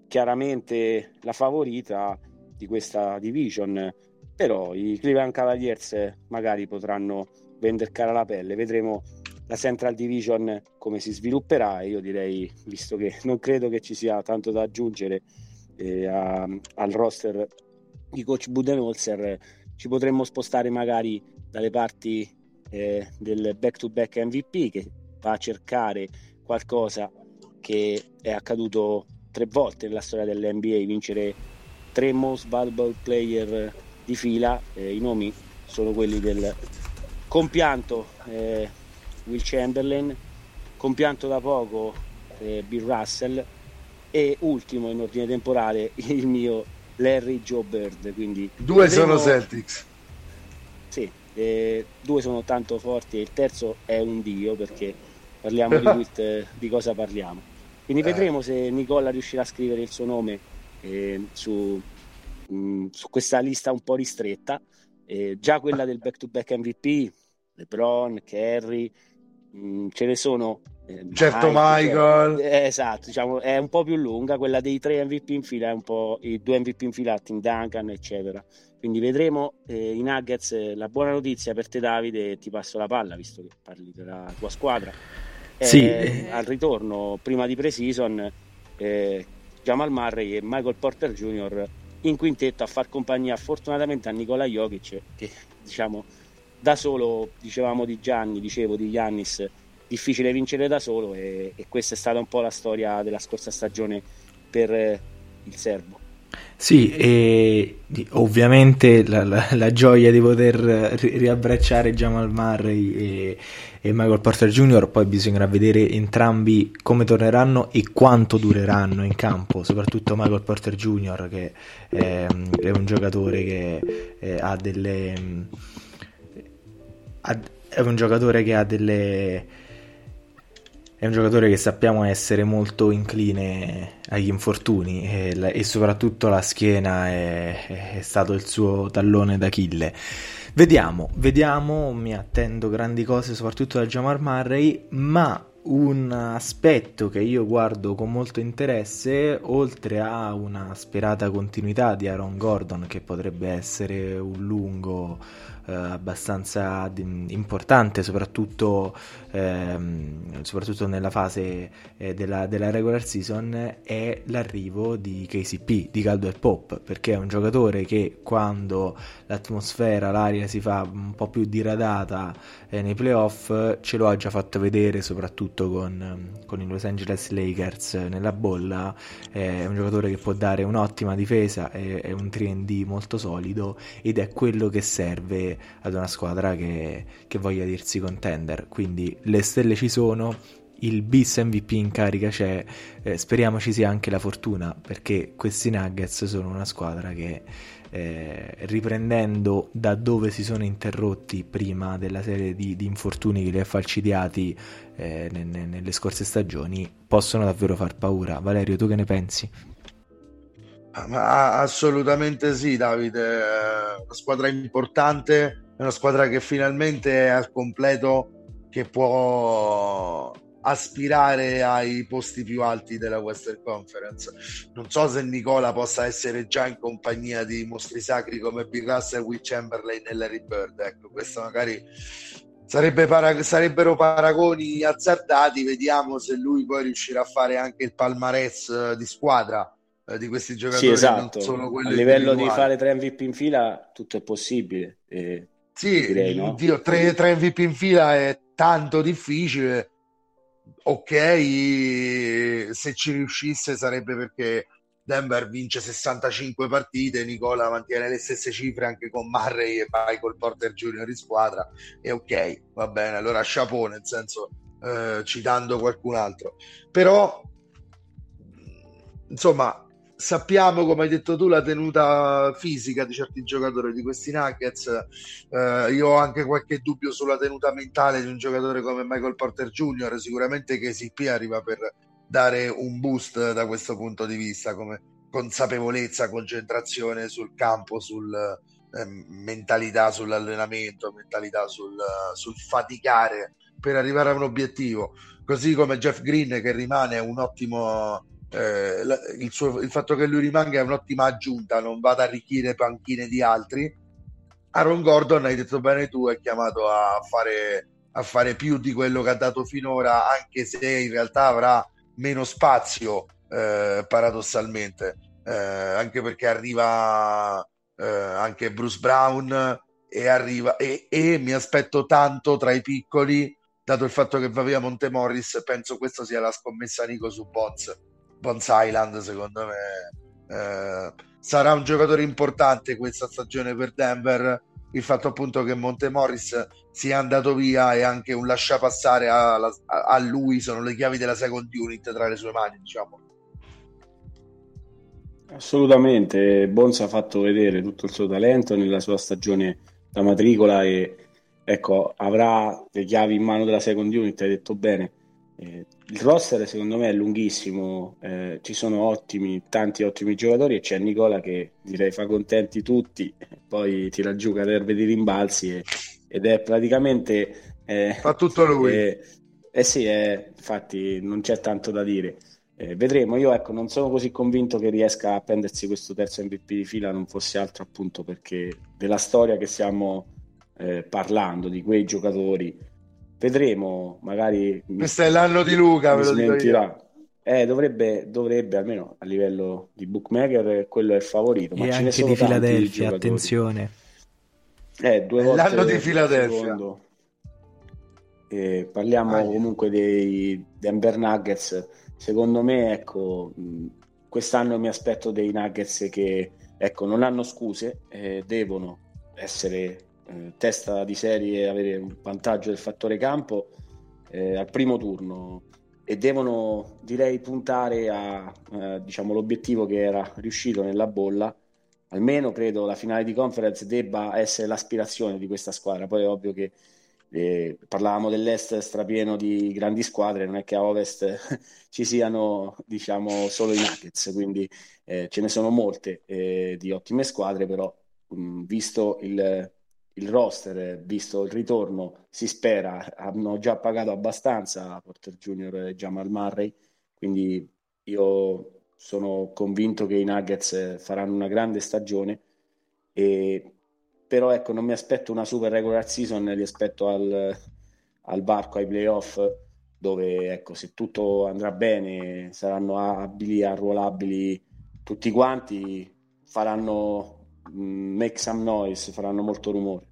chiaramente la favorita di questa division, però i Cleveland Cavaliers magari potranno vendere cara la pelle, vedremo la Central Division come si svilupperà. Io direi, visto che non credo che ci sia tanto da aggiungere eh, a, al roster di coach Budenholzer, ci potremmo spostare magari dalle parti eh, del back-to-back MVP che va a cercare qualcosa che è accaduto tre volte nella storia dell'NBA, vincere tre most valuable player di fila, eh, i nomi sono quelli del compianto eh, Will Chamberlain, compianto da poco eh, Bill Russell e ultimo in ordine temporale il mio Larry Joe Bird. Quindi due vedremo... sono Celtics. Sì, eh, due sono tanto forti e il terzo è un dio perché parliamo di, *laughs* Wilt, di cosa parliamo. Quindi eh. vedremo se Nicola riuscirà a scrivere il suo nome eh, su, mh, mm, su, questa lista un po' ristretta. Eh, già quella del back-to-back MVP, LeBron, Kerry, mh, mm, ce ne sono. Eh, certo Michael. Eh, esatto, diciamo, è un po' più lunga, quella dei tre MVP in fila è un po' i due MVP in fila, Tim Duncan, eccetera. Quindi vedremo eh, i Nuggets. La buona notizia per te, Davide, ti passo la palla visto che parli della tua squadra sì. eh, al ritorno prima di pre-season eh, Jamal Murray e Michael Porter Jr. in quintetto a far compagnia fortunatamente a Nicola Jokic che diciamo da solo dicevamo di Gianni, dicevo di Giannis difficile vincere da solo e, e, questa è stata un po' la storia della scorsa stagione per eh, il serbo sì, e ovviamente la, la, la, gioia di poter ri- riabbracciare Jamal Murray e, e, Michael Porter Jr. Poi bisognerà vedere entrambi come torneranno e quanto dureranno in campo, soprattutto Michael Porter Jr. che è, è un giocatore che è, ha delle. Ha, è un giocatore che ha delle è un giocatore che sappiamo essere molto incline agli infortuni e, e soprattutto la schiena è, è, stato il suo tallone d'Achille. Vediamo, vediamo, mi attendo grandi cose soprattutto da Jamar Murray, ma un aspetto che io guardo con molto interesse, oltre a una sperata continuità di Aaron Gordon, che potrebbe essere un lungo eh, abbastanza d- importante, soprattutto, ehm, soprattutto, nella fase eh, della, della, regular season, è l'arrivo di KCP, di Caldwell Pop, perché è un giocatore che quando l'atmosfera, l'aria si fa un po' più diradata eh, nei playoff, ce lo ha già fatto vedere, soprattutto con, con i Los Angeles Lakers nella bolla, è un giocatore che può dare un'ottima difesa, è, è un 3D molto solido ed è quello che serve ad una squadra che, che voglia dirsi contender. Quindi le stelle ci sono, il bis MVP in carica c'è, eh, speriamo ci sia anche la fortuna perché questi Nuggets sono una squadra che eh, riprendendo da dove si sono interrotti prima della serie di, di infortuni che li ha falcidiati eh, nelle, nelle scorse stagioni possono davvero far paura. Valerio, tu che ne pensi? Ma assolutamente sì, Davide. È una squadra importante, è una squadra che finalmente è al completo, che può aspirare ai posti più alti della Western Conference. Non so se Nicola possa essere già in compagnia di mostri sacri come Bill Russell, Will Chamberlain e Larry Bird. Ecco, questo magari sarebbe para- sarebbero paragoni azzardati. Vediamo se lui poi riuscirà a fare anche il palmarès di squadra eh, di questi giocatori. Sì, esatto. A livello di fare tre MVP in fila, tutto è possibile. Eh, sì, direi, no? Dio, tre, tre MVP in fila è tanto difficile. Ok, se ci riuscisse sarebbe perché Denver vince 65 partite, Nicola mantiene le stesse cifre anche con Murray e Michael Porter Jr. in squadra e ok, va bene, allora chapeau nel senso eh, citando qualcun altro. Però insomma, sappiamo, come hai detto tu, la tenuta fisica di certi giocatori di questi Nuggets. Eh, io ho anche qualche dubbio sulla tenuta mentale di un giocatore come Michael Porter Jr. Sicuramente che KCP arriva per dare un boost da questo punto di vista, come consapevolezza, concentrazione sul campo, sul eh, mentalità sull'allenamento, mentalità sul, sul faticare per arrivare a un obiettivo. Così come Jeff Green che rimane un ottimo eh, il, suo, il, fatto che lui rimanga è un'ottima aggiunta, non va ad arricchire panchine di altri. Aaron Gordon, hai detto bene tu, è chiamato a fare, a fare più di quello che ha dato finora, anche se in realtà avrà meno spazio, eh, paradossalmente, eh, anche perché arriva eh, anche Bruce Brown e, arriva, e, e mi aspetto tanto tra i piccoli dato il fatto che va via Montemorris, penso questa sia la scommessa Nico su Boz Bones Island secondo me eh, sarà un giocatore importante questa stagione per Denver. Il fatto appunto che Montemorris sia andato via e anche un lascia passare a, a, a lui. Sono le chiavi della second unit tra le sue mani diciamo. Assolutamente, Bones ha fatto vedere tutto il suo talento nella sua stagione da matricola e ecco, avrà le chiavi in mano della second unit, hai detto bene. Eh, il roster secondo me è lunghissimo, eh, ci sono ottimi, tanti ottimi giocatori e c'è Nicola che direi fa contenti tutti, poi tira giù caterve di rimbalzi e, ed è praticamente... Eh, fa tutto lui. Eh, eh sì, eh, infatti non c'è tanto da dire. Eh, vedremo, io ecco, non sono così convinto che riesca a prendersi questo terzo MVP di fila, non fosse altro appunto perché della storia che stiamo eh, parlando, di quei giocatori Vedremo, magari... Questo è l'anno di Luca, ve lo dico eh, dovrebbe, dovrebbe, almeno a livello di bookmaker, quello è il favorito. Ma e anche di Filadelfia, attenzione. Eh, due volte L'anno di Filadelfia. Eh, parliamo ah, comunque dei Denver Nuggets. Secondo me, ecco, quest'anno mi aspetto dei Nuggets che ecco, non hanno scuse, eh, devono essere eh, testa di serie avere un vantaggio del fattore campo eh, al primo turno. E devono direi puntare a eh, diciamo, l'obiettivo che era riuscito nella bolla. Almeno credo la finale di conference debba essere l'aspirazione di questa squadra. Poi è ovvio che eh, parlavamo dell'est strapieno di grandi squadre non è che a ovest *laughs* ci siano diciamo solo i Nuggets quindi eh, ce ne sono molte eh, di ottime squadre però mh, visto il il roster, visto il ritorno, si spera, hanno già pagato abbastanza Porter Junior e Jamal Murray, quindi io sono convinto che i Nuggets faranno una grande stagione, e, però ecco, non mi aspetto una super regular season rispetto al, al varco, ai playoff, dove ecco, se tutto andrà bene saranno abili, arruolabili tutti quanti, faranno make some noise, faranno molto rumore.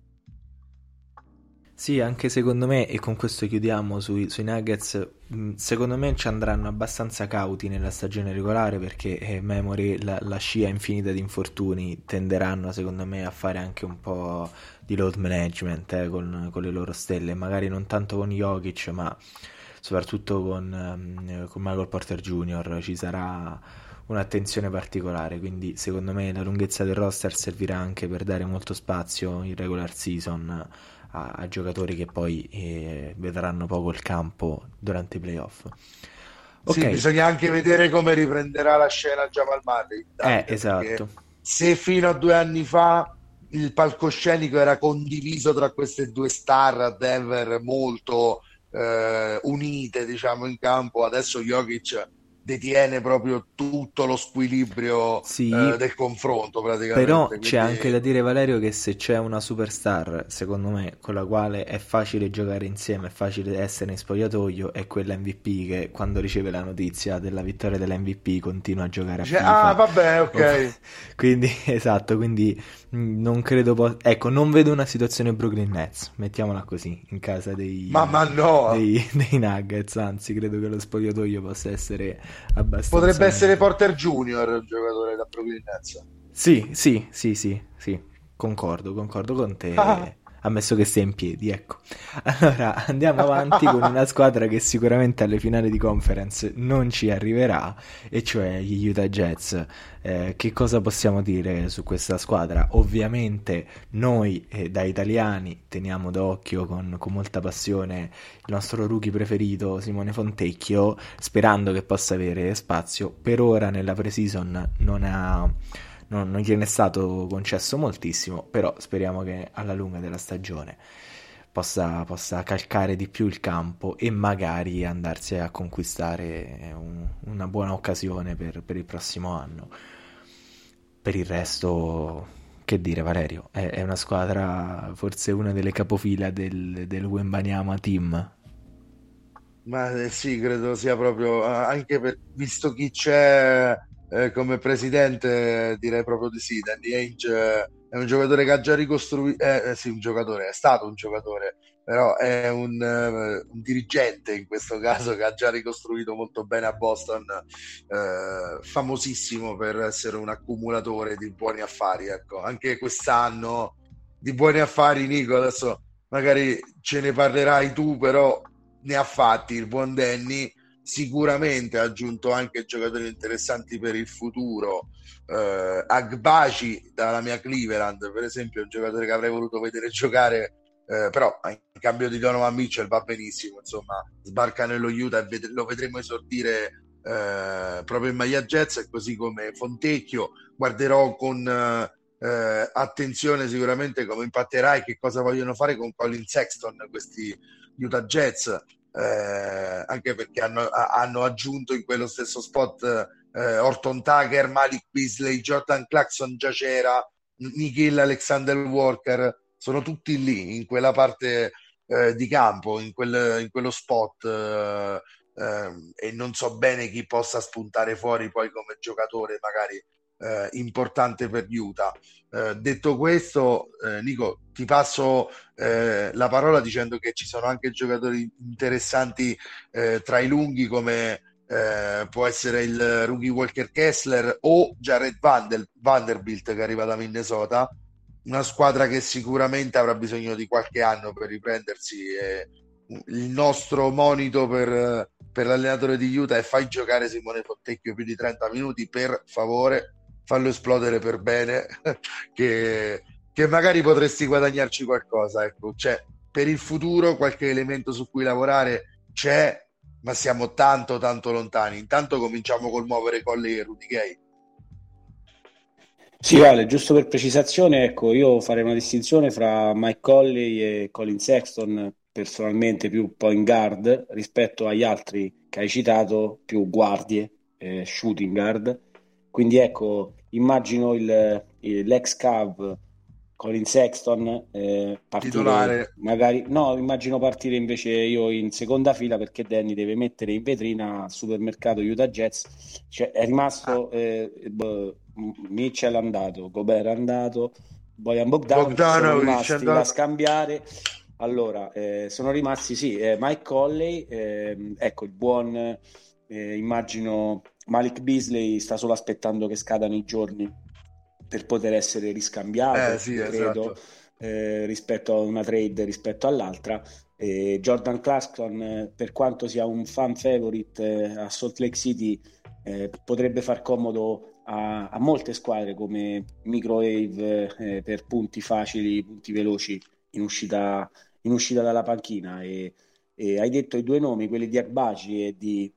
Sì, anche secondo me, e con questo chiudiamo sui, sui Nuggets, mm, secondo me ci andranno abbastanza cauti nella stagione regolare perché eh, Memory, la, la, scia infinita di infortuni, tenderanno secondo me a fare anche un po' di load management eh, con, con, le loro stelle, magari non tanto con Jokic, ma soprattutto con, um, con Michael Porter Jr. ci sarà un'attenzione particolare, quindi secondo me la lunghezza del roster servirà anche per dare molto spazio in regular season a, a giocatori che poi eh, vedranno poco il campo durante i playoff. Okay. Sì, bisogna anche vedere come riprenderà la scena Jamal Murray. Eh, esatto. Se fino a due anni fa il palcoscenico era condiviso tra queste due star a Denver molto eh, unite, diciamo, in campo, adesso Jokic detiene proprio tutto lo squilibrio Sì, eh, del confronto praticamente. però Quindi, c'è anche da dire, Valerio, che se c'è una superstar, secondo me, con la quale è facile giocare insieme, è facile essere in spogliatoio, è quella MVP che quando riceve la notizia della vittoria dell'MVP continua a giocare a Cioè, FIFA. ah, vabbè, ok. *laughs* Quindi, *laughs* esatto, quindi mh, non credo po- Ecco, non vedo una situazione Brooklyn Nets, mettiamola così, in casa dei, Ma, ma no, dei, *laughs* dei Nuggets, anzi, credo che lo spogliatoio possa essere abbastanza... potrebbe essere Porter Junior il giocatore da Nets. Sì, sì, sì, sì, sì, concordo, concordo con te, Ah. Ammesso che stia in piedi, ecco. Allora, andiamo avanti con una squadra che sicuramente alle finali di conference non ci arriverà, e cioè gli Utah Jazz. Eh, che cosa possiamo dire su questa squadra? Ovviamente noi eh, da italiani teniamo d'occhio con, con molta passione il nostro rookie preferito Simone Fontecchio, sperando che possa avere spazio. Per ora nella pre-season non ha non, non gliene è stato concesso moltissimo, però speriamo che alla lunga della stagione possa, possa calcare di più il campo e magari andarsi a conquistare un- una buona occasione per, per il prossimo anno. Per il resto, che dire, Valerio, è, è una squadra, forse una delle capofila del, del Wembanyama team. Ma eh, sì, credo sia proprio, anche per, visto chi c'è eh, come presidente, direi proprio di sì. Danny Ainge eh, è un giocatore che ha già ricostruito, eh, eh, sì, un giocatore, è stato un giocatore, però è un, eh, un dirigente in questo caso che ha già ricostruito molto bene a Boston, eh, famosissimo per essere un accumulatore di buoni affari. Ecco, anche quest'anno di buoni affari, Nico, adesso magari ce ne parlerai tu, però ne ha fatti il buon Danny sicuramente ha aggiunto anche giocatori interessanti per il futuro. Eh, Agbaci dalla mia Cleveland per esempio è un giocatore che avrei voluto vedere giocare eh, però in cambio di Donovan Mitchell va benissimo insomma sbarca nello Utah e ved- lo vedremo esordire eh, proprio in maglia Jets così come Fontecchio. Guarderò con eh, attenzione sicuramente come impatterà e che cosa vogliono fare con Colin Sexton questi Utah Jets eh, anche perché hanno, hanno, aggiunto in quello stesso spot eh, Orton Tucker, Malik Beasley, Jordan Clarkson già c'era, Nikhil Alexander Walker, sono tutti lì in quella parte eh, di campo, in, quel, in quello spot eh, ehm, e non so bene chi possa spuntare fuori poi come giocatore magari eh, importante per Utah. Eh, detto questo, eh, Nico, ti passo eh, la parola dicendo che ci sono anche giocatori interessanti eh, tra i lunghi come eh, può essere il rookie Walker Kessler o Jared Vander- Vanderbilt che arriva da Minnesota. Una squadra che sicuramente avrà bisogno di qualche anno per riprendersi. Il nostro monito per, per l'allenatore di Utah è fai giocare Simone Fontecchio più di 30 minuti per favore fallo esplodere per bene, *laughs* che, che, magari potresti guadagnarci qualcosa. Ecco, c'è per il futuro qualche elemento su cui lavorare c'è, ma siamo tanto tanto lontani. Intanto cominciamo col muovere Colli e Rudy Gay. Sì, Vale, giusto per precisazione, ecco, io farei una distinzione fra Mike Colley e Colin Sexton, personalmente più point guard rispetto agli altri che hai citato, più guardie, eh, shooting guard. Quindi ecco, immagino il, il, l'ex Cav Colin Sexton eh, partire Titolare. magari no, immagino partire invece io in seconda fila perché Danny deve mettere in vetrina al supermercato Utah Jets. Cioè, è rimasto Ah. eh, b- Mitchell andato, Gobert è andato, Bojan Bogdanovic, Bogdanovic sono da scambiare. Allora, eh, sono rimasti sì, eh, Mike Colley, ehm, ecco il buon eh, immagino Malik Beasley sta solo aspettando che scadano i giorni per poter essere riscambiato, Eh, sì, credo, esatto. eh, rispetto a una trade rispetto all'altra. Eh, Jordan Clarkson, eh, per quanto sia un fan favorite eh, a Salt Lake City, eh, potrebbe far comodo a, a molte squadre come Microwave per punti facili, punti veloci in uscita, in uscita dalla panchina. E, e hai detto i due nomi, quelli di Akbaci e di,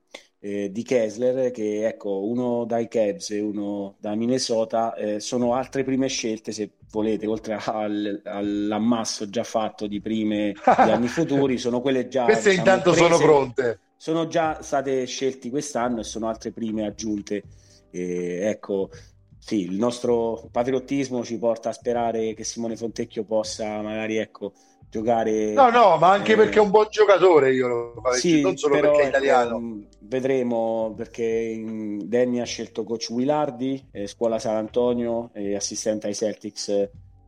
eh, di Kessler, che ecco, uno dai Cavs e uno da Minnesota, eh, sono altre prime scelte, se volete, oltre al- all'ammasso già fatto di prime di anni *laughs* futuri, sono quelle già Queste diciamo, intanto sono prese- pronte. sono già state scelti quest'anno e sono altre prime aggiunte. E, ecco, sì, il nostro patriottismo ci porta a sperare che Simone Fontecchio possa magari ecco, giocare. No, no, ma anche eh... perché è un buon giocatore, io lo sì, non solo però, perché è italiano. vedremo perché Danny ha scelto coach Willardi, eh, scuola San Antonio, eh, assistente ai Celtics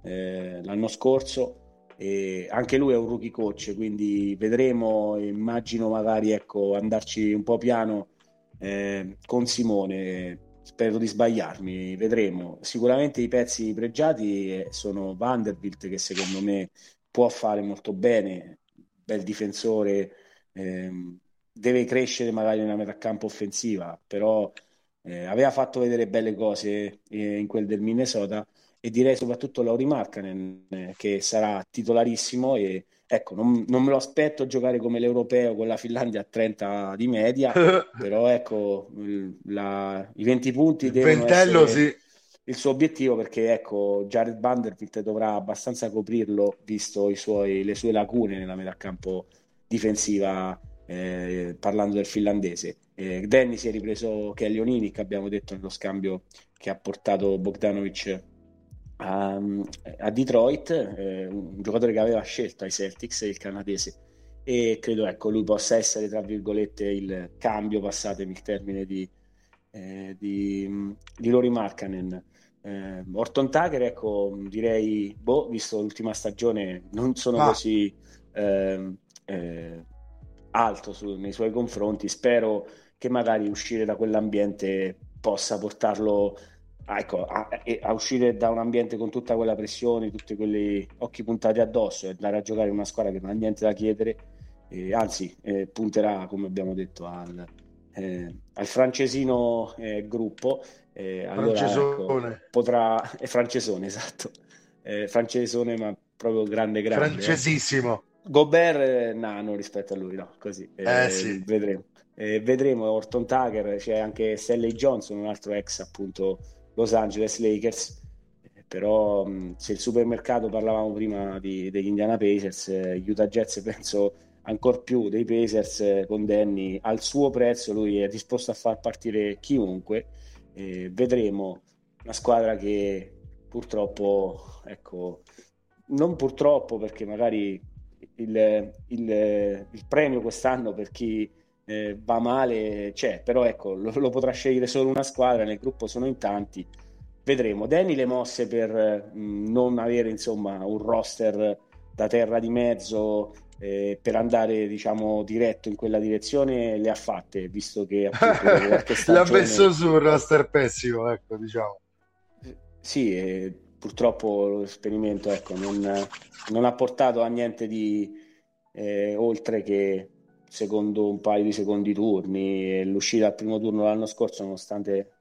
eh, l'anno scorso. E anche lui è un rookie coach, quindi vedremo. Immagino magari ecco, andarci un po' piano eh, con Simone. Spero di sbagliarmi, vedremo. Sicuramente i pezzi pregiati eh, sono Vanderbilt, che secondo me può fare molto bene, bel difensore, ehm, deve crescere magari nella metà campo offensiva, però eh, aveva fatto vedere belle cose eh, in quel del Minnesota e direi soprattutto Lauri Markkanen eh, che sarà titolarissimo e ecco, non, non, me lo aspetto giocare come l'europeo con la Finlandia a 30 di media, *laughs* però ecco, la, i 20 punti devono Ventello, essere... sì il suo obiettivo perché ecco Jared Vanderbilt dovrà abbastanza coprirlo visto suoi, le sue lacune nella metà campo difensiva eh, parlando del finlandese. Eh, Danny si è ripreso Kelly Oninic abbiamo detto nello scambio che ha portato Bogdanovic a, a Detroit eh, un giocatore che aveva scelto ai Celtics il canadese. E credo ecco lui possa essere tra virgolette il cambio passatemi il termine di, eh, di, di Lori Markkanen eh, Orton Tucker, ecco, direi, boh, visto l'ultima stagione, non sono ah. così eh, eh, alto su, nei suoi confronti. Spero che magari uscire da quell'ambiente possa portarlo ecco, a, a, uscire da un ambiente con tutta quella pressione, tutti quegli occhi puntati addosso e andare a giocare in una squadra che non ha niente da chiedere. anzi, eh, punterà, come abbiamo detto, al, eh, al francesino eh, gruppo eh, allora, ecco, potrà... È francesone, *laughs* esatto. Eh, francesone, ma proprio grande, grande. Eh. Francesissimo. Gobert eh, nano rispetto a lui, no? Così. Eh, eh sì. Vedremo. vedremo Orton Tucker, c'è anche Stanley Johnson, un altro ex appunto Los Angeles Lakers. Però se il supermercato parlavamo prima di, degli Indiana Pacers, Utah Jets *laughs* penso ancora più dei Pacers con Danny al suo prezzo lui è disposto a far partire chiunque eh, vedremo una squadra che purtroppo, ecco, non purtroppo perché magari il, il, il premio quest'anno per chi eh, va male c'è, però ecco, lo, lo, potrà scegliere solo una squadra, nel gruppo sono in tanti. Vedremo. Danny le mosse per mh, mm, non avere insomma un roster da terra di mezzo eh, per andare diciamo diretto in quella direzione le ha fatte visto che appunto, *laughs* stagione... l'ha messo su un roster pessimo ecco diciamo. Sì eh, purtroppo l'esperimento ecco, non, non, ha portato a niente di eh, oltre che secondo un paio di secondi turni l'uscita al primo turno l'anno scorso nonostante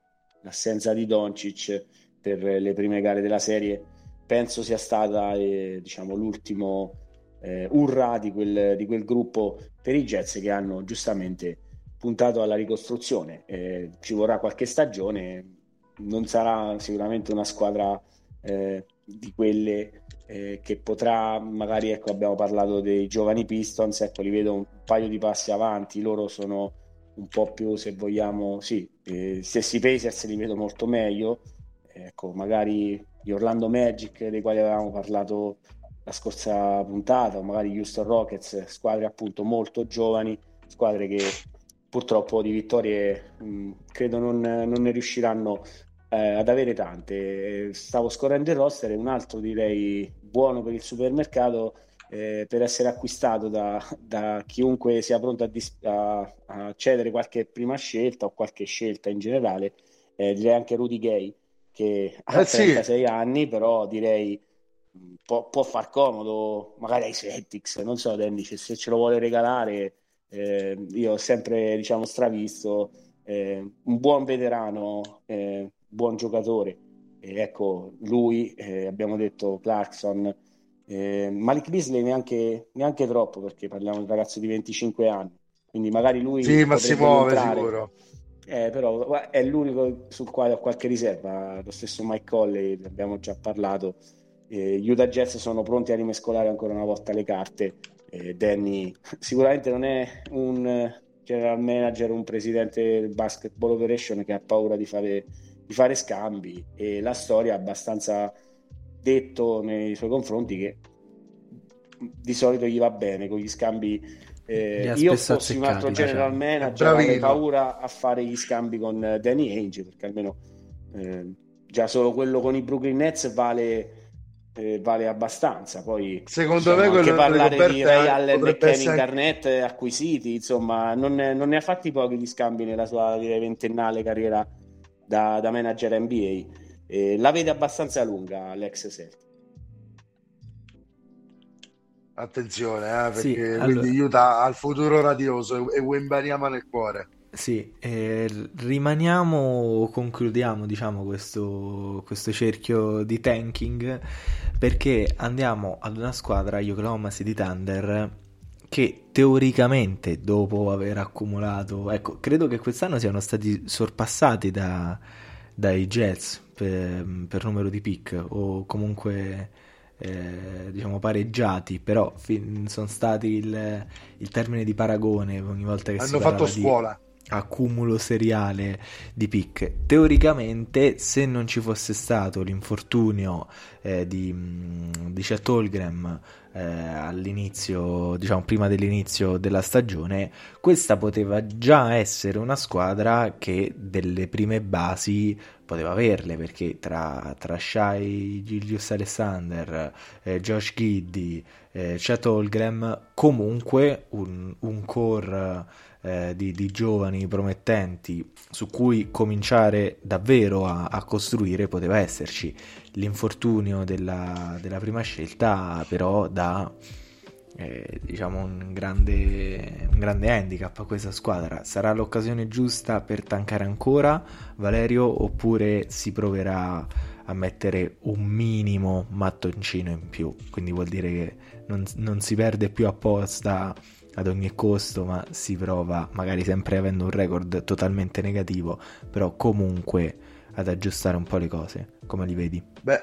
l'assenza di Doncic per le prime gare della serie penso sia stata eh, diciamo l'ultimo eh, urrà di quel, di quel, gruppo per i Jets che hanno giustamente puntato alla ricostruzione. Eh, ci vorrà qualche stagione, non sarà sicuramente una squadra eh, di quelle eh, che potrà, magari ecco, abbiamo parlato dei giovani Pistons, ecco, li vedo un paio di passi avanti, loro sono un po' più, se vogliamo, sì, eh, stessi Pacers li vedo molto meglio, ecco, magari gli Orlando Magic dei quali avevamo parlato la scorsa puntata, o magari Houston Rockets, squadre appunto molto giovani, squadre che purtroppo di vittorie mh, credo non, non, ne riusciranno eh, ad avere tante. Stavo scorrendo il roster e un altro direi buono per il supermercato eh, per essere acquistato da, da, chiunque sia pronto a, dis- a, a, cedere qualche prima scelta o qualche scelta in generale, eh, direi anche Rudy Gay che ha eh 36 sì. anni, però direi può, può, far comodo magari ai Celtics, non so Danny, se ce lo vuole regalare, eh, io ho sempre diciamo stravisto eh, un buon veterano, eh, buon giocatore, e ecco lui, eh, abbiamo detto Clarkson, eh, Malik Beasley neanche, neanche troppo perché parliamo di un ragazzo di 25 anni, quindi magari lui... Sì, ma si muove entrare. sicuro. Eh, però è l'unico sul quale ho qualche riserva, lo stesso Mike Colley, abbiamo già parlato, eh, Utah Jets sono pronti a rimescolare ancora una volta le carte. Eh, Danny sicuramente non è un, general manager, un presidente del basketball operation che ha paura di fare, di fare scambi. E la storia ha abbastanza detto nei suoi confronti che di solito gli va bene con gli scambi. Eh, io fossi un altro general manager avrei paura a fare gli scambi con Danny Ainge perché almeno eh, già solo quello con i Brooklyn Nets vale eh, vale abbastanza. Poi secondo insomma, me quello anche parlare di Ray Allen e Kevin essere... Garnett acquisiti, insomma, non, non, ne ha fatti pochi di scambi nella sua direi, ventennale carriera da, da manager NBA. Eh, la vede abbastanza lunga l'ex Celtic. Attenzione, eh, perché sì, allora... quindi aiuta al futuro radioso e Wembanyama nel cuore. Sì, eh, rimaniamo, concludiamo diciamo questo, questo, cerchio di tanking perché andiamo ad una squadra, Oklahoma City Thunder, che teoricamente dopo aver accumulato, ecco, credo che quest'anno siano stati sorpassati da, dai Jets per, per, numero di pick o comunque eh, diciamo pareggiati, però fin, sono stati il, il, termine di paragone ogni volta che hanno si fatto scuola. Di accumulo seriale di pick. Teoricamente, se non ci fosse stato l'infortunio eh, di, mm, di Chet Holgram eh, all'inizio, diciamo prima dell'inizio della stagione, questa poteva già essere una squadra che delle prime basi poteva averle perché tra, tra Shai, Gilius Alexander, eh, Josh Giddy, eh, Chet Holgram, comunque un, un core eh, di, di, giovani promettenti su cui cominciare davvero a, a costruire poteva esserci. L'infortunio della, della prima scelta però dà eh, diciamo un grande, un grande handicap a questa squadra. Sarà l'occasione giusta per tankare ancora Valerio oppure si proverà a mettere un minimo mattoncino in più? Quindi vuol dire che non, non si perde più apposta ad ogni costo, ma si prova, magari sempre avendo un record totalmente negativo, però comunque ad aggiustare un po' le cose. Come li vedi? Beh,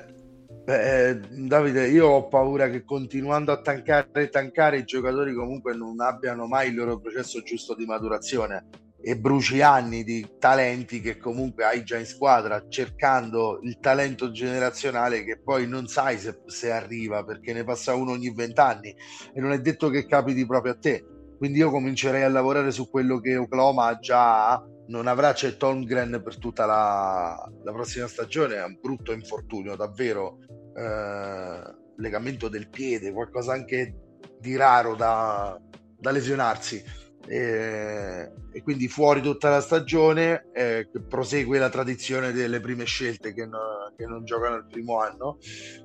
beh eh, Davide, io ho paura che continuando a tankare e tankare i giocatori comunque non abbiano mai il loro processo giusto di maturazione e bruci anni di talenti che comunque hai già in squadra cercando il talento generazionale che poi non sai se, se arriva perché ne passa uno ogni vent'anni e non è detto che capiti proprio a te. Quindi io comincerei a lavorare su quello che Oklahoma già non avrà Chet Holmgren per tutta la, la, prossima stagione è un brutto infortunio davvero eh, legamento del piede qualcosa anche di raro da, da lesionarsi e, e, quindi fuori tutta la stagione eh, prosegue la tradizione delle prime scelte che, no, che non giocano il primo anno.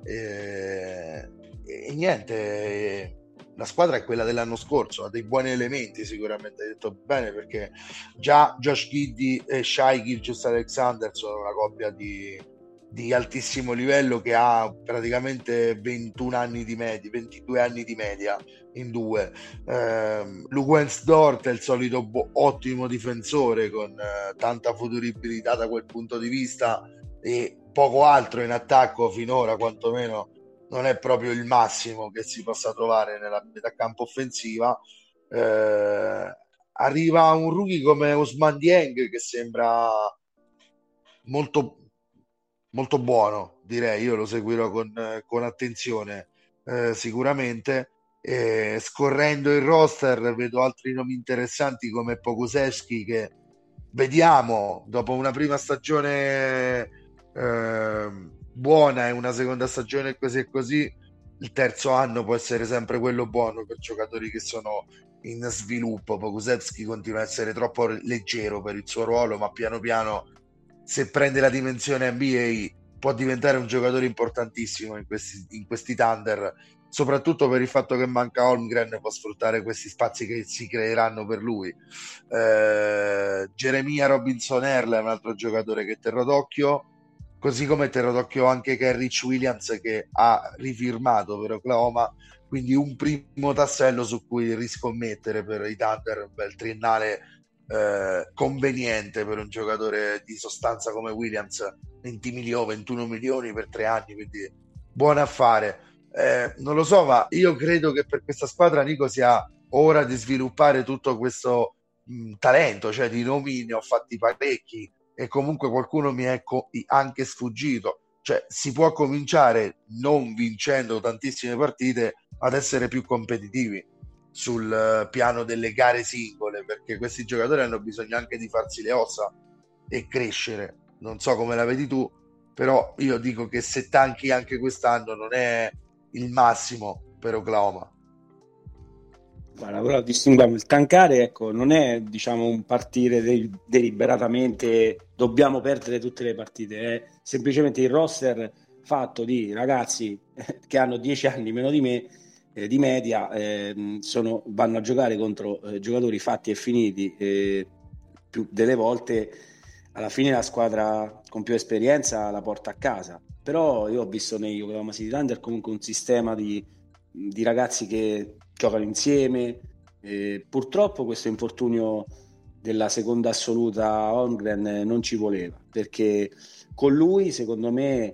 E, e niente la squadra è quella dell'anno scorso, ha dei buoni elementi sicuramente, hai detto bene perché già Josh Giddy e Shai Gilgius Alexander sono una coppia di, di altissimo livello che ha praticamente 21 anni di media, 22 anni di media in due. Eh, Luguens Dort è il solito bo- ottimo difensore con eh, tanta futuribilità da quel punto di vista e poco altro in attacco finora, quantomeno non è proprio il massimo che si possa trovare nella metà campo offensiva. Eh, arriva un rookie come Osman Dieng che sembra molto molto buono, direi. Io lo seguirò con, con attenzione eh, sicuramente. Eh, scorrendo il roster vedo altri nomi interessanti come Pokusevski che vediamo dopo una prima stagione eh, buona e una seconda stagione così e così il terzo anno può essere sempre quello buono per giocatori che sono in sviluppo Pokusevski continua a essere troppo leggero per il suo ruolo ma piano piano se prende la dimensione NBA può diventare un giocatore importantissimo in questi, in questi Thunder, soprattutto per il fatto che manca Holmgren può sfruttare questi spazi che si creeranno per lui. Eh, Geremia Robinson Earl è un altro giocatore che terrò d'occhio, così come terrò d'occhio anche Kerrich Williams che ha rifirmato per Oklahoma, quindi un primo tassello su cui riscommettere per i Thunder, un bel triennale eh, conveniente per un giocatore di sostanza come Williams 20 milioni 21 milioni per tre anni quindi buon affare eh, non lo so ma io credo che per questa squadra Nico sia ora di sviluppare tutto questo mh, talento, cioè di nomi ne ho fatti parecchi e comunque qualcuno mi è co- anche sfuggito. Cioè, si può cominciare non vincendo tantissime partite ad essere più competitivi sul uh, piano delle gare singole, perché questi giocatori hanno bisogno anche di farsi le ossa e crescere. Non so come la vedi tu, però io dico che se tanchi anche quest'anno non è il massimo per Oklahoma. Guarda, però distinguiamo il tankare, ecco, non è diciamo un partire de- deliberatamente dobbiamo perdere tutte le partite, è semplicemente il roster fatto di ragazzi *laughs* che hanno 10 anni meno di me eh, di media eh, sono, vanno a giocare contro eh, giocatori fatti e finiti eh, più delle volte alla fine la squadra con più esperienza la porta a casa però io ho visto nei Oklahoma City Thunder comunque un sistema di, di ragazzi che giocano insieme. Eh, purtroppo questo infortunio della seconda assoluta Holmgren non ci voleva perché con lui secondo me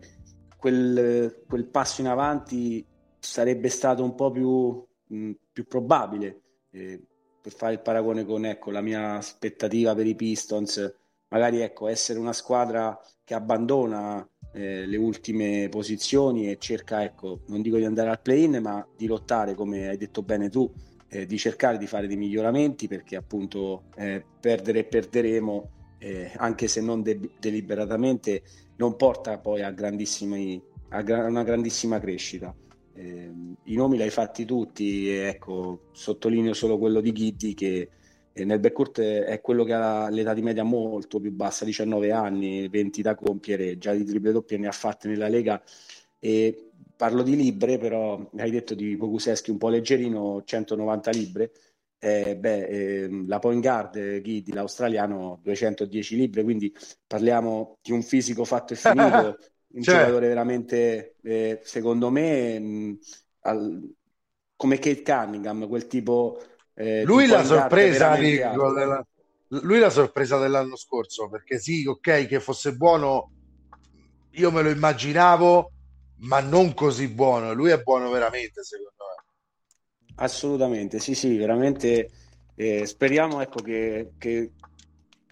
quel, quel passo in avanti sarebbe stato un po' più, mh, più probabile eh, per fare il paragone con ecco, la mia aspettativa per i Pistons magari ecco, essere una squadra che abbandona eh, le ultime posizioni e cerca, ecco, non dico di andare al play-in, ma di lottare, come hai detto bene tu, eh, di cercare di fare dei miglioramenti perché appunto eh, perdere e perderemo, eh, anche se non de- deliberatamente, non porta poi a, a gra- una grandissima crescita. Eh, I nomi li hai fatti tutti, ecco, sottolineo solo quello di Ghiddi che e nel backcourt è quello che ha l'età di media molto più bassa, 19 anni, 20 da compiere, già di triple doppie ne ha fatte nella Lega. E parlo di libre, però hai detto di Pokuseschi un po' leggerino, 190 libre, eh, beh, eh, la point guard Ghidi, l'australiano, 210 libre, quindi parliamo di un fisico fatto e finito, *laughs* un cioè. giocatore veramente, eh, secondo me, mh, al, come Kate Cunningham, quel tipo eh, lui, la sorpresa, della, lui la sorpresa dell'anno scorso, perché sì, ok, che fosse buono, io me lo immaginavo, ma non così buono. Lui è buono veramente, secondo me. Assolutamente, sì, sì, veramente. Eh, speriamo ecco, che, che,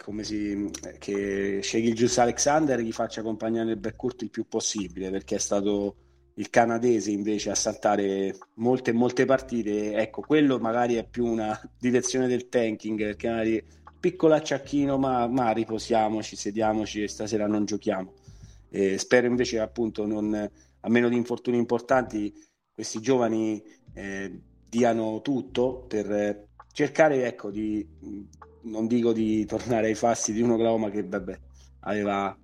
come si, che Shaggy Gius Alexander gli faccia accompagnare il backcourt il più possibile, perché è stato il canadese invece a saltare molte molte partite. Ecco quello magari è più una direzione del tanking perché magari piccolo acciacchino ma, ma riposiamoci sediamoci e stasera non giochiamo. Eh, spero invece appunto non, a meno di infortuni importanti questi giovani eh, diano tutto per cercare ecco di non dico di tornare ai fasti di un Oklahoma che vabbè aveva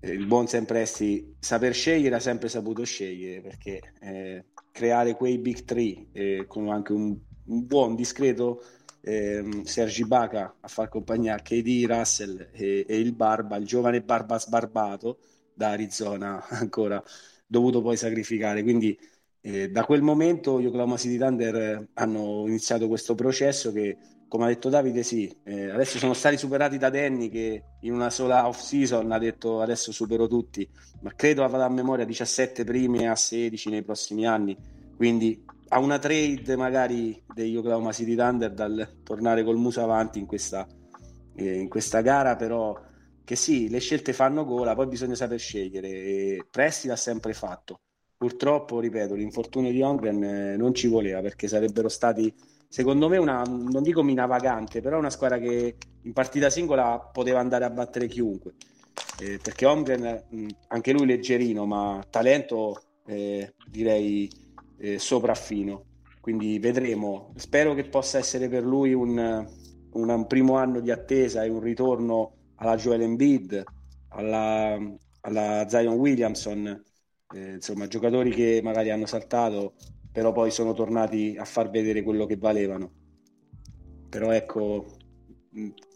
eh, il buon Sempresti saper scegliere ha sempre saputo scegliere perché eh, creare quei big three eh, con anche un, un buon discreto eh, Sergi Baca a far compagnia a KD Russell e, e, il Barba, il giovane Barba sbarbato da Arizona *laughs* ancora dovuto poi sacrificare. Quindi eh, da quel momento gli Oklahoma City Thunder hanno iniziato questo processo che come ha detto Davide, sì, eh, adesso sono stati superati da Danny che in una sola off season ha detto adesso supero tutti, ma credo avrà a memoria 17 primi a 16 nei prossimi anni, quindi a una trade magari degli Oklahoma City Thunder dal tornare col muso avanti in questa, eh, in questa gara, però che sì, le scelte fanno gola, poi bisogna saper scegliere e Presti l'ha sempre fatto. Purtroppo, ripeto, l'infortunio di Ongren eh, non ci voleva perché sarebbero stati secondo me una, non dico mina vagante, però una squadra che in partita singola poteva andare a battere chiunque. Eh, perché Holmgren, anche lui leggerino, ma talento eh, direi eh, sopraffino. Quindi vedremo. Spero che possa essere per lui un, un, un primo anno di attesa e un ritorno alla Joel Embiid, alla, alla Zion Williamson, eh, insomma, giocatori che magari hanno saltato però poi sono tornati a far vedere quello che valevano. Però ecco,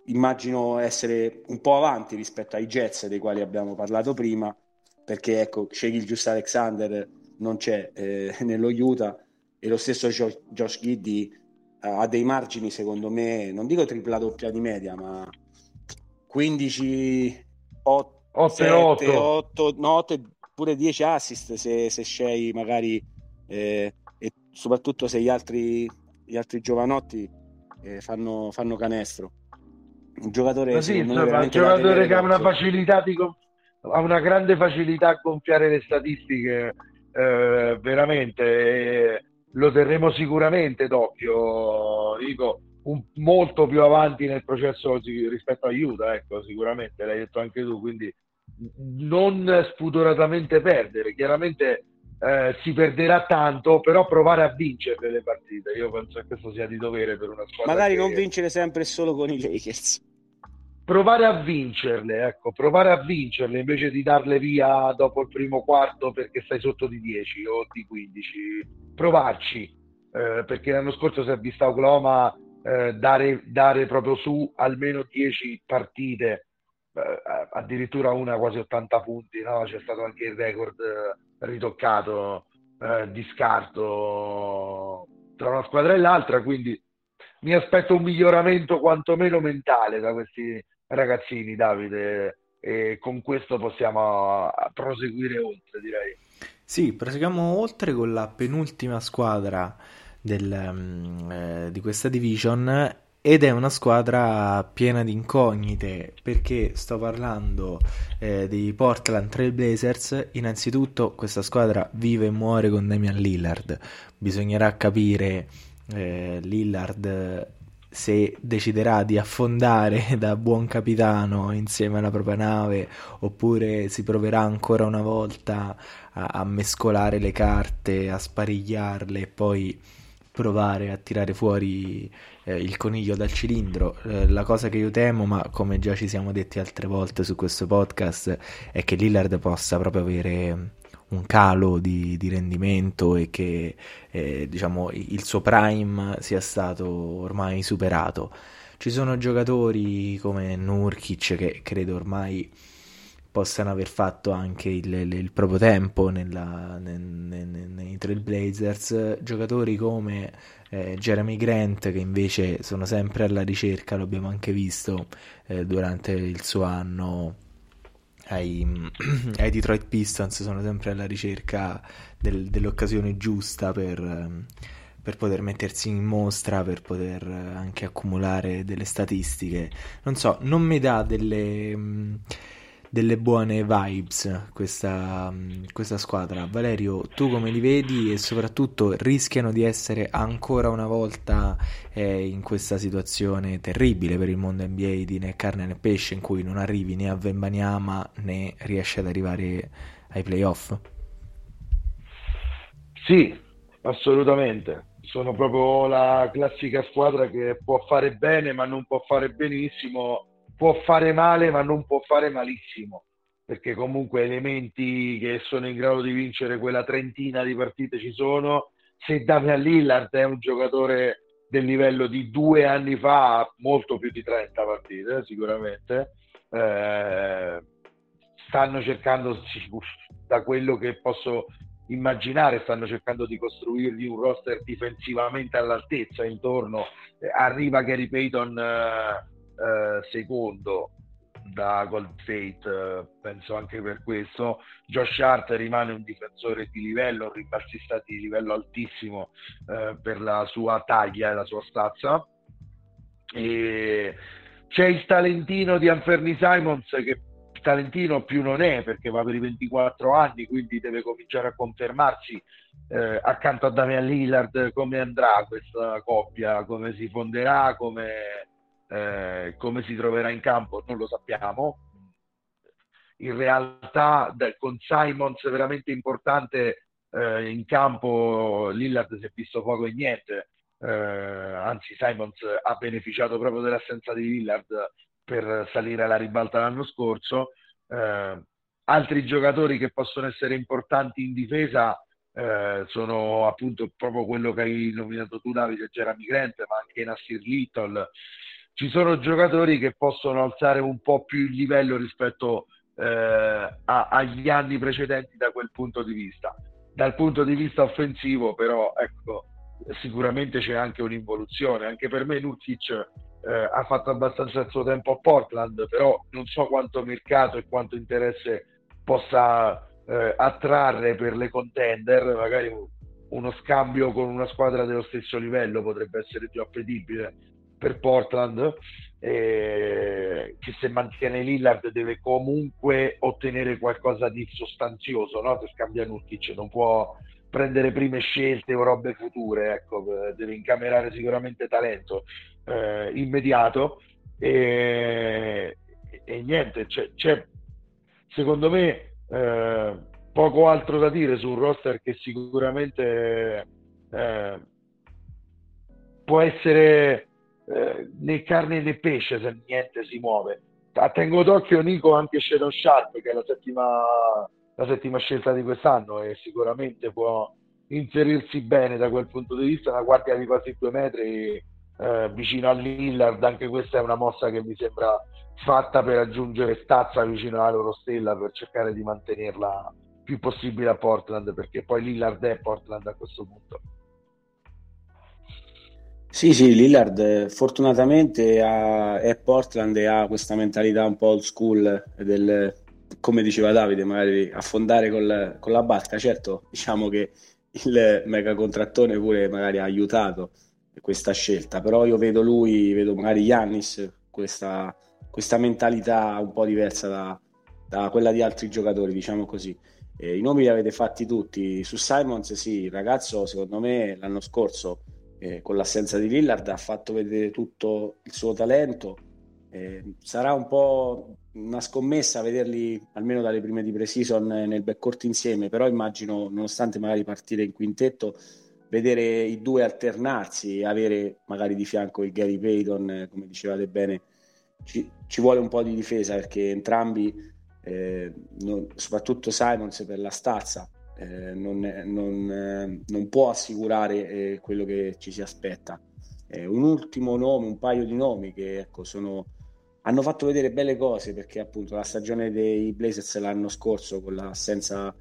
immagino essere un po' avanti rispetto ai Jets dei quali abbiamo parlato prima, perché ecco, Shaquille Just Alexander non c'è eh, *laughs* nello Utah e lo stesso Josh, Josh Giddy eh, ha dei margini secondo me, non dico tripla doppia di media, ma 15, 8, 8, 7, 8. 8 no, 8 pure 10 assist se, se scegli magari eh, soprattutto se gli altri, gli altri giovanotti eh, fanno, fanno, canestro. un giocatore, sì, un giocatore che ha una facilità di ha una grande facilità a gonfiare le statistiche eh, veramente lo terremo sicuramente d'occhio dico un, molto più avanti nel processo rispetto a Utah ecco sicuramente l'hai detto anche tu quindi non spudoratamente perdere chiaramente eh, si perderà tanto, però provare a vincere le partite. Io penso che questo sia di dovere per una squadra. Magari che... non vincere sempre solo con i Lakers. Provare a vincerle, ecco, provare a vincerle invece di darle via dopo il primo quarto perché stai sotto di 10 o di 15. Provarci, eh, perché l'anno scorso si è vista Oklahoma eh, dare, dare proprio su almeno 10 partite addirittura una quasi 80 punti, no? c'è stato anche il record eh, ritoccato eh, di scarto tra una squadra e l'altra, quindi mi aspetto un miglioramento quantomeno mentale da questi ragazzini, Davide, e con questo possiamo proseguire oltre, direi. Sì, proseguiamo oltre con la penultima squadra del, um, eh, di questa division ed è una squadra piena di incognite perché sto parlando eh, dei Portland Trail Blazers. Innanzitutto, questa squadra vive e muore con Damian Lillard. Bisognerà capire eh, Lillard se deciderà di affondare *laughs* da buon capitano insieme alla propria nave oppure si proverà ancora una volta a, a mescolare le carte, a sparigliarle e poi provare a tirare fuori eh, il coniglio dal cilindro. Eh, la cosa che io temo, ma come già ci siamo detti altre volte su questo podcast, è che Lillard possa proprio avere un calo di, di rendimento e che eh, diciamo, il suo prime sia stato ormai superato. Ci sono giocatori come Nurkic che credo ormai possano aver fatto anche il, il, il proprio tempo nella, nei, nei, nei Trailblazers, giocatori come eh, Jeremy Grant che invece sono sempre alla ricerca, lo abbiamo anche visto eh, durante il suo anno ai, *clears throat* ai, Detroit Pistons, sono sempre alla ricerca del, dell'occasione giusta per, per poter mettersi in mostra, per poter anche accumulare delle statistiche. Non so, non mi dà delle delle buone vibes questa, questa squadra. Valerio, tu come li vedi e soprattutto rischiano di essere ancora una volta eh, in questa situazione terribile per il mondo NBA di né carne né pesce in cui non arrivi né a Vembaniama né riesci ad arrivare ai playoff? Sì, assolutamente. Sono proprio la classica squadra che può fare bene ma non può fare benissimo può fare male ma non può fare malissimo. Perché comunque elementi che sono in grado di vincere quella trentina di partite ci sono. Se Damian Lillard è un giocatore del livello di due anni fa molto più di 30 partite eh, sicuramente eh, stanno cercando da quello che posso immaginare stanno cercando di costruirgli un roster difensivamente all'altezza intorno eh, arriva Gary Payton eh, eh, secondo da Gold Fate, eh, penso anche per questo. Josh Hart rimane un difensore di livello, un ribassista di livello altissimo eh, per la sua taglia e la sua stazza. E c'è il talentino di Anferni Simons che talentino più non è perché va per i 24 anni, quindi deve cominciare a confermarsi eh, accanto a Damian Lillard come andrà questa coppia, come si fonderà, come eh, come si troverà in campo non lo sappiamo. In realtà con Simons veramente importante eh, in campo Lillard si è visto poco e niente, eh, anzi Simons ha beneficiato proprio dell'assenza di Lillard per salire alla ribalta l'anno scorso. Eh, altri giocatori che possono essere importanti in difesa eh, sono appunto proprio quello che hai nominato tu Davide, Jeremy Grant, ma anche Nassir Little, ci sono giocatori che possono alzare un po' più il livello rispetto eh, a, agli anni precedenti da quel punto di vista. Dal punto di vista offensivo, però, ecco, sicuramente c'è anche un'involuzione. Anche per me Nurkic eh, ha fatto abbastanza il suo tempo a Portland, però non so quanto mercato e quanto interesse possa eh, attrarre per le contender, magari uno scambio con una squadra dello stesso livello potrebbe essere più appetibile per Portland eh, che se mantiene Lillard deve comunque ottenere qualcosa di sostanzioso no? per scambiare Nurkic non può prendere prime scelte o robe future ecco, deve incamerare sicuramente talento eh, immediato e, e niente c'è, c'è, secondo me eh, poco altro da dire su un roster che sicuramente eh, può essere eh, né carne né pesce se niente si muove. Tengo d'occhio Nico anche Shadow Sharp che è la settima, la settima scelta di quest'anno e sicuramente può inserirsi bene da quel punto di vista, una guardia di quasi due metri eh, vicino a Lillard, anche questa è una mossa che mi sembra fatta per aggiungere stazza vicino alla loro stella per cercare di mantenerla più possibile a Portland perché poi Lillard è Portland a questo punto. Sì, sì, Lillard fortunatamente ha, è Portland e ha questa mentalità un po' old school del, come diceva Davide, magari affondare col, con la barca. Certo, diciamo che il mega contrattone pure magari ha aiutato questa scelta, però io vedo lui, vedo magari Yannis, questa, questa mentalità un po' diversa da, da, quella di altri giocatori, diciamo così. Eh, I nomi li avete fatti tutti. Su Simons, sì, il ragazzo secondo me l'anno scorso eh, con l'assenza di Lillard ha fatto vedere tutto il suo talento. Eh, sarà un po' una scommessa vederli almeno dalle prime di pre-season nel backcourt insieme, però immagino, nonostante magari partire in quintetto, vedere i due alternarsi avere magari di fianco il Gary Payton, come dicevate bene, ci, ci vuole un po' di difesa perché entrambi, eh, non, soprattutto Simons per la stazza, eh, non, non, eh, non, può assicurare eh, quello che ci si aspetta. un ultimo nome, un paio di nomi che ecco, sono, hanno fatto vedere belle cose perché appunto la stagione dei Blazers l'anno scorso con l'assenza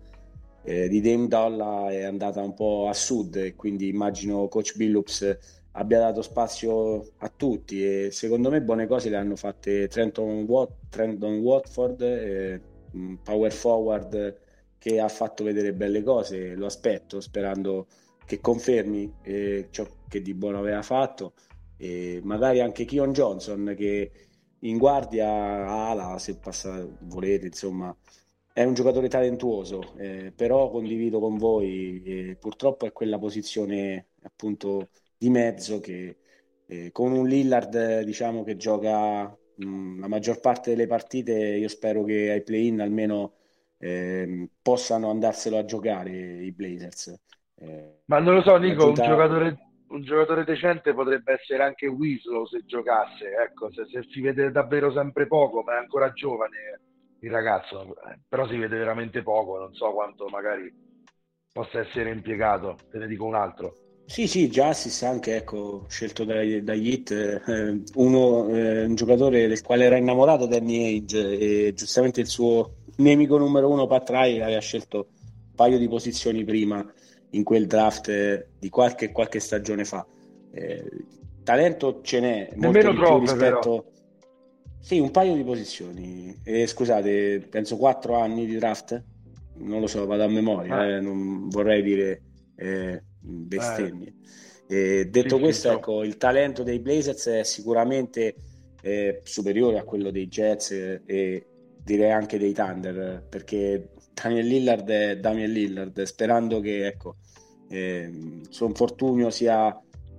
eh, di Dame Dolla è andata un po' a sud e quindi immagino coach Billups abbia dato spazio a tutti e secondo me buone cose le hanno fatte Trenton, Wat- Trenton Watford, eh, power forward che ha fatto vedere belle cose, lo aspetto sperando che confermi eh, ciò che di buono aveva fatto. E magari anche Kion Johnson che in guardia ala se passa, volete insomma è un giocatore talentuoso eh, però condivido con voi eh, purtroppo è quella posizione appunto di mezzo che eh, con un Lillard diciamo che gioca mh, la maggior parte delle partite io spero che ai play-in almeno eh, possano andarselo a giocare i Blazers. Eh, Ma non lo so, Nico, un giocatore, un giocatore, decente potrebbe essere anche Winslow se giocasse, ecco, se, se, si vede davvero sempre poco, ma è ancora giovane il ragazzo, eh, però si vede veramente poco, non so quanto magari possa essere impiegato, te ne dico un altro. Sì, sì, Justice anche ecco, scelto dagli, dagli Hit, eh, uno, eh, un giocatore del quale era innamorato Danny Age e giustamente il suo nemico numero uno Patrai aveva scelto un paio di posizioni prima in quel draft di qualche, qualche stagione fa. Eh, talento ce n'è, nemmeno troppo rispetto... Però. Sì, un paio di posizioni. Eh, scusate, penso quattro anni di draft? Non lo so, vado a memoria, ah. eh, non vorrei dire eh, bestemmie. Eh, detto sì, questo, sì, ecco, il talento dei Blazers è sicuramente eh, superiore a quello dei Jets e direi anche dei Thunder, perché Daniel Lillard è Daniel Lillard, sperando che ecco, eh, il suo infortunio sia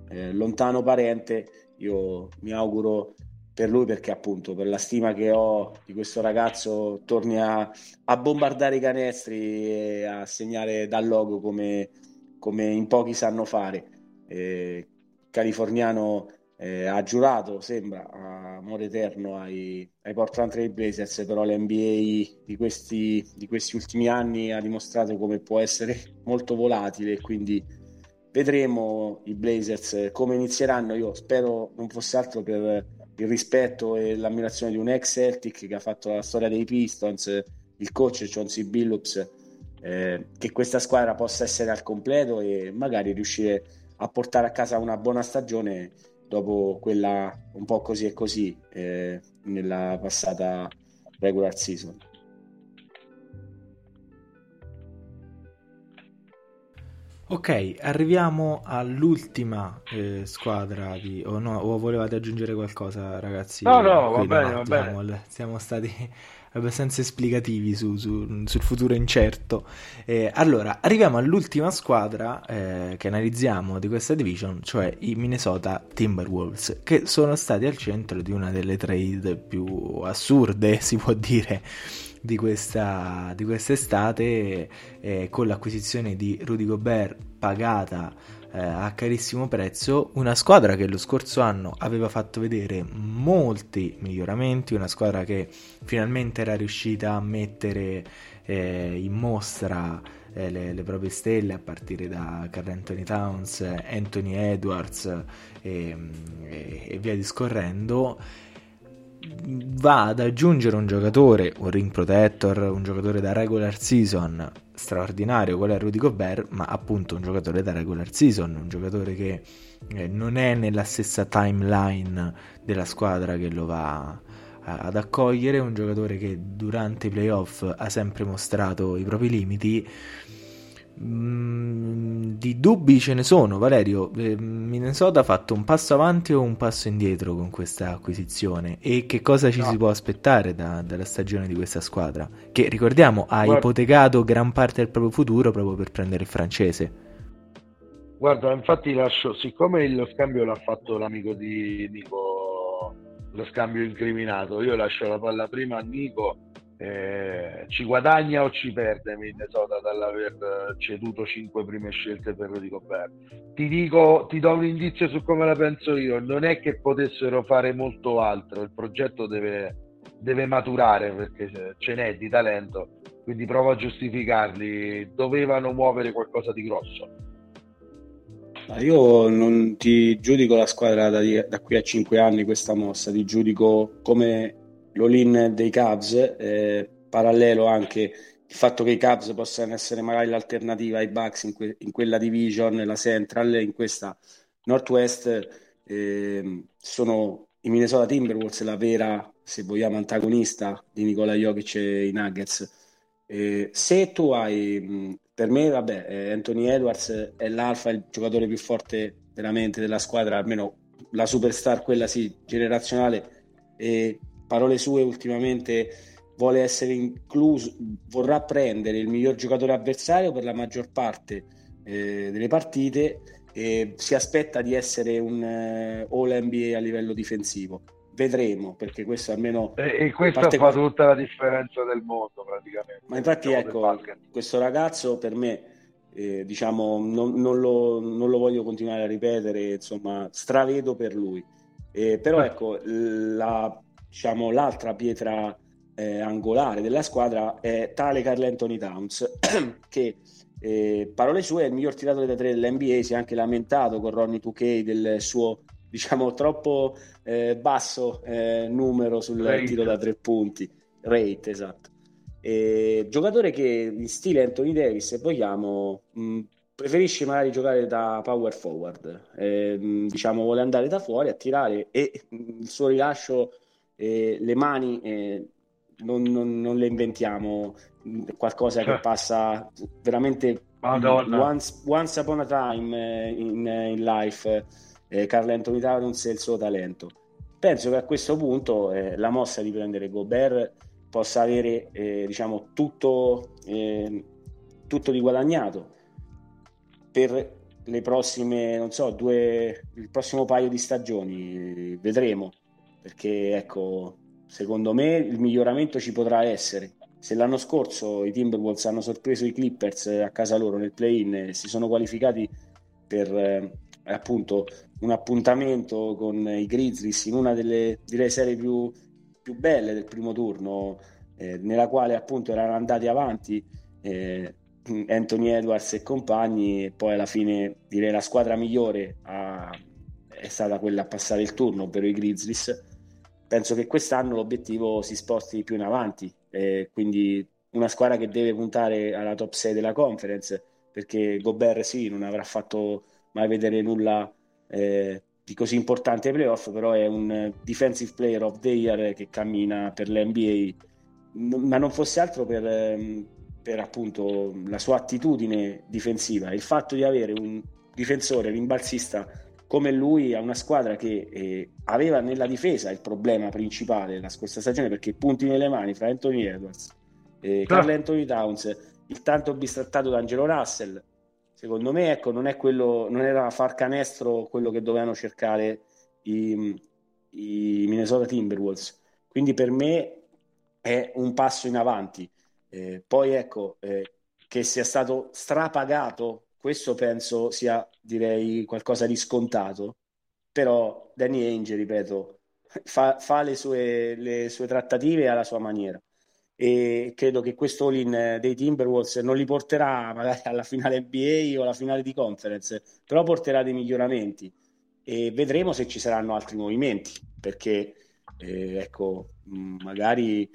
eh, lontano parente, io mi auguro per lui perché appunto per la stima che ho di questo ragazzo torni a, a bombardare i canestri e a segnare dal logo come, come in pochi sanno fare. Eh, californiano eh, ha giurato, sembra, amore eterno ai, ai Portland Trail Blazers, però l'NBA di questi, di questi ultimi anni ha dimostrato come può essere molto volatile quindi vedremo i Blazers come inizieranno. Io spero non fosse altro per il rispetto e l'ammirazione di un ex Celtic che ha fatto la storia dei Pistons, il coach Chauncey Billups, eh, che questa squadra possa essere al completo e magari riuscire a portare a casa una buona stagione dopo quella un po' così e così eh, nella passata regular season. Ok, arriviamo all'ultima eh, squadra di... o no, o volevate aggiungere qualcosa ragazzi? No, no, va bene, va bene. Siamo stati abbastanza esplicativi su, su, sul futuro incerto. Eh, allora, arriviamo all'ultima squadra eh, che analizziamo di questa division, cioè i Minnesota Timberwolves, che sono stati al centro di una delle trade più assurde, *laughs* si può dire, di, questa, di quest'estate eh, con l'acquisizione di Rudy Gobert pagata eh, a carissimo prezzo, una squadra che lo scorso anno aveva fatto vedere molti miglioramenti, una squadra che finalmente era riuscita a mettere eh, in mostra eh, le, le, proprie stelle a partire da Carl Anthony Towns, Anthony Edwards e, e, e via discorrendo va ad aggiungere un giocatore, un ring protector, un giocatore da regular season straordinario, qual è Rudy Gobert, ma appunto un giocatore da regular season, un giocatore che eh, non è nella stessa timeline della squadra che lo va ad accogliere, un giocatore che durante i playoff ha sempre mostrato i propri limiti Mm, di dubbi ce ne sono, Valerio. Eh, Minnesota ha fatto un passo avanti o un passo indietro con questa acquisizione? E che cosa ci no. si può aspettare da, dalla stagione di questa squadra? Che ricordiamo ha Guarda. ipotecato gran parte del proprio futuro proprio per prendere il francese. Guarda, infatti lascio, siccome lo scambio l'ha fatto l'amico di Nico, lo scambio incriminato, io lascio la palla prima a Nico eh, ci guadagna o ci perde Minnesota dall'aver ceduto 5 prime scelte per Rudy Gobert. Ti dico ti do un indizio su come la penso io. Non è che potessero fare molto altro. Il progetto deve, deve maturare perché ce n'è di talento quindi provo a giustificarli. Dovevano muovere qualcosa di grosso. Io non ti giudico la squadra da, da qui a 5 anni questa mossa. Ti giudico come l'all-in dei Cavs, eh, parallelo anche il fatto che i Cavs possano essere magari l'alternativa ai Bucks in, que- in quella division, la Central, in questa Northwest, eh, sono i Minnesota Timberwolves la vera, se vogliamo, antagonista di Nikola Jokic e i Nuggets. Eh, se tu hai, per me, vabbè, eh, Anthony Edwards è l'alfa, il giocatore più forte veramente della squadra, almeno la superstar, quella sì, generazionale, e parole sue ultimamente vuole essere incluso, vorrà prendere il miglior giocatore avversario per la maggior parte eh, delle partite e si aspetta di essere un eh, All NBA a livello difensivo. Vedremo, perché questo almeno... E, e questo fa qua... tutta la differenza del mondo praticamente. Ma infatti ecco, questo ragazzo per me, eh, diciamo, non, non, lo, non, lo, voglio continuare a ripetere, insomma, stravedo per lui. Eh, però ecco, la diciamo, l'altra pietra eh, angolare della squadra è tale Carl Anthony Towns, *clears throat* che eh, parole sue è il miglior tiratore da tre dell'NBA, si è anche lamentato con Ronnie 2K del suo diciamo troppo eh, basso eh, numero sul rate. tiro da tre punti, rate esatto. E, giocatore che in stile Anthony Davis, se vogliamo, mh, preferisce magari giocare da power forward, eh, diciamo vuole andare da fuori a tirare e mh, il suo rilascio eh, le mani eh, non, non, non, le inventiamo, qualcosa che cioè. passa veramente once, once, upon a time eh, in, in life. Eh, Carl Anthony Towns e il suo talento. Penso che a questo punto eh, la mossa di prendere Gobert possa avere eh, diciamo tutto, eh, tutto di guadagnato per le prossime, non so, due, il prossimo paio di stagioni, vedremo perché ecco, secondo me il miglioramento ci potrà essere. Se l'anno scorso i Timberwolves hanno sorpreso i Clippers a casa loro nel play-in e si sono qualificati per eh, appunto un appuntamento con i Grizzlies in una delle direi serie più, più belle del primo turno, eh, nella quale appunto erano andati avanti eh, Anthony Edwards e compagni, e poi alla fine direi la squadra migliore ha, è stata quella a passare il turno, ovvero i Grizzlies penso che quest'anno l'obiettivo si sposti più in avanti, eh, quindi una squadra che deve puntare alla top 6 della conference, perché Gobert sì, non avrà fatto mai vedere nulla eh, di così importante ai playoff, però è un defensive player of the year che cammina per l'NBA, ma non fosse altro per, ehm, per appunto la sua attitudine difensiva, il fatto di avere un difensore rimbalzista come lui a una squadra che eh, aveva nella difesa il problema principale la scorsa stagione perché punti nelle mani fra Anthony Edwards, eh, Carl Anthony Towns, il tanto bistrattato da Angelo Russell, secondo me ecco, non, è quello, non era far canestro quello che dovevano cercare i, i Minnesota Timberwolves. Quindi per me è un passo in avanti. Eh, poi ecco, eh, che sia stato strapagato, questo penso sia direi qualcosa di scontato, però Danny Ainge, ripeto, fa, fa le, sue, le, sue, trattative alla sua maniera. E credo che questo all-in dei Timberwolves non li porterà magari alla finale NBA o alla finale di conference, però porterà dei miglioramenti. E vedremo se ci saranno altri movimenti perché eh, ecco magari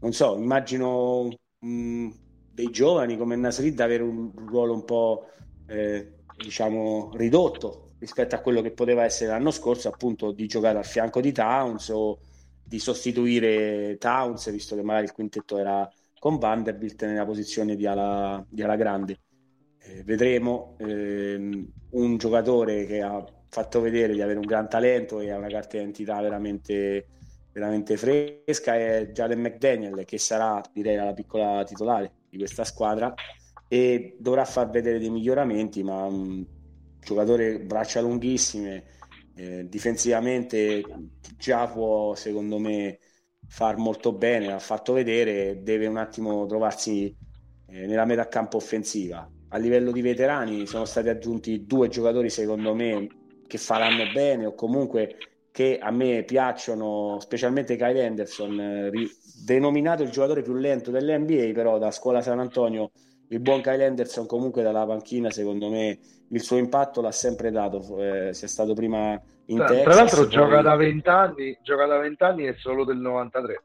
non so immagino mh, dei giovani come Nasrid avere un ruolo un po' eh, diciamo ridotto rispetto a quello che poteva essere l'anno scorso appunto di giocare al fianco di Towns o di sostituire Towns visto che magari il quintetto era con Vanderbilt nella posizione di ala, di ala grande. Eh, vedremo ehm, un giocatore che ha fatto vedere di avere un gran talento e ha una carta d'identità veramente, veramente fresca è Jaden McDaniel che sarà direi la piccola titolare di questa squadra e dovrà far vedere dei miglioramenti ma un giocatore braccia lunghissime eh, difensivamente già può secondo me far molto bene l'ha fatto vedere deve un attimo trovarsi eh, nella metà campo offensiva. A livello di veterani sono stati aggiunti due giocatori secondo me che faranno bene o comunque che a me piacciono, specialmente Kyle Anderson, eh, ri- denominato il giocatore più lento dell'NBA, però da scuola San Antonio il buon Kyle Anderson comunque dalla panchina secondo me il suo impatto l'ha sempre dato, eh, sia stato prima in tra, Texas. Tra l'altro poi... gioca da 20 anni, gioca da 20 anni e solo del 93.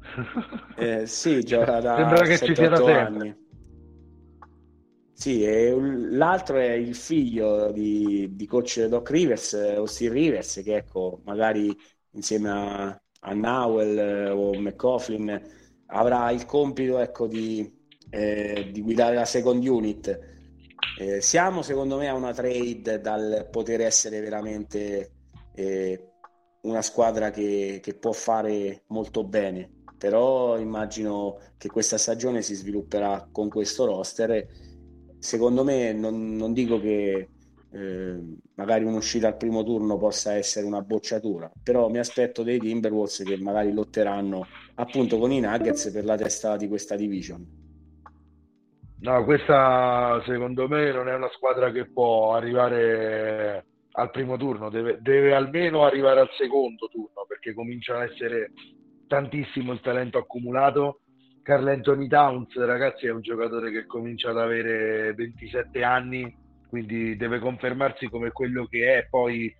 *laughs* Eh, sì, gioca da Sembra che 7, ci sia da anni. Sì, e l'altro è il figlio di, di coach Doc Rivers, Austin Rivers, che ecco, magari insieme a, a Nowell o McCoughlin avrà il compito ecco, di, eh, di guidare la second unit. Eh, siamo secondo me a una trade dal poter essere veramente eh, una squadra che, che può fare molto bene, però immagino che questa stagione si svilupperà con questo roster secondo me non, non dico che eh, magari un'uscita al primo turno possa essere una bocciatura, però mi aspetto dei Timberwolves che magari lotteranno appunto con i Nuggets per la testa di questa division. No, questa secondo me non è una squadra che può arrivare al primo turno, deve, deve almeno arrivare al secondo turno perché comincia a essere tantissimo il talento accumulato. Carl Anthony Towns, ragazzi, è un giocatore che comincia ad avere 27 anni, quindi deve confermarsi come quello che è, poi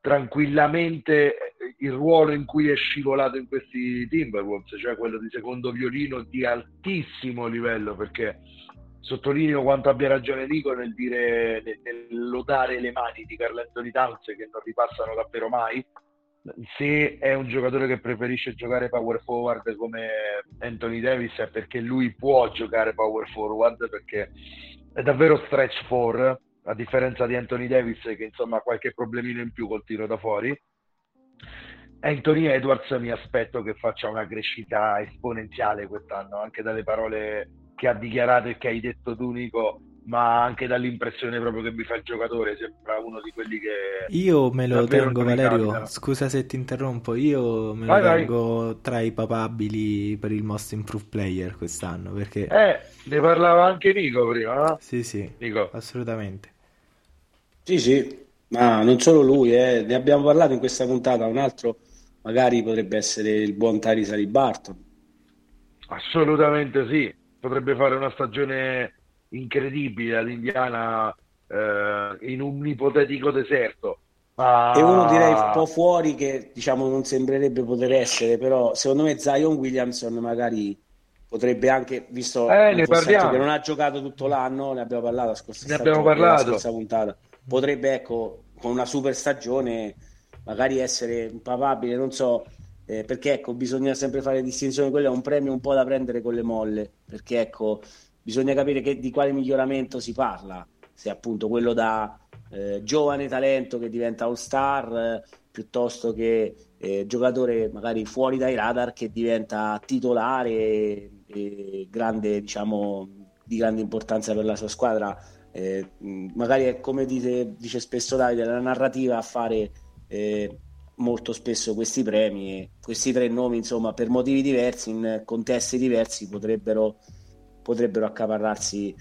tranquillamente il ruolo in cui è scivolato in questi Timberwolves, cioè quello di secondo violino di altissimo livello, perché sottolineo quanto abbia ragione Nico nel dire nel lodare le mani di Carl Anthony Towns che non ripassano davvero mai. Se è un giocatore che preferisce giocare power forward come Anthony Davis è perché lui può giocare power forward perché è davvero stretch 4 a differenza di Anthony Davis che insomma ha qualche problemino in più col tiro da fuori. Anthony Edwards mi aspetto che faccia una crescita esponenziale quest'anno anche dalle parole che ha dichiarato e che hai detto tu Nico ma anche dall'impressione proprio che mi fa il giocatore sembra uno di quelli che io me lo tengo Valerio scusa se ti interrompo io me vai, lo tengo vai. tra i papabili per il most improved player quest'anno perché eh ne parlava anche Nico prima no? sì sì Nico. assolutamente sì sì ma non solo lui eh. ne abbiamo parlato in questa puntata un altro magari potrebbe essere il buon Tyrese Barton assolutamente sì potrebbe fare una stagione incredibile all'Indiana eh, in un ipotetico deserto. Ma... E uno direi un po' fuori che diciamo non sembrerebbe poter essere, però secondo me Zion Williamson magari potrebbe anche, visto eh, che non ha giocato tutto l'anno, ne abbiamo parlato la scorsa, ne abbiamo parlato. La scorsa puntata, potrebbe ecco con una super stagione magari essere papabile, non so, eh, perché ecco, bisogna sempre fare distinzione, quello è un premio un po' da prendere con le molle, perché ecco, bisogna capire che, di quale miglioramento si parla, se appunto quello da eh, giovane talento che diventa all star, eh, piuttosto che eh, giocatore magari fuori dai radar che diventa titolare e, e grande, diciamo, di grande importanza per la sua squadra. Eh, magari è come dice, dice, spesso Davide, la narrativa a fare eh, molto spesso questi premi e questi tre nomi, insomma, per motivi diversi, in contesti diversi, potrebbero, potrebbero accaparrarsi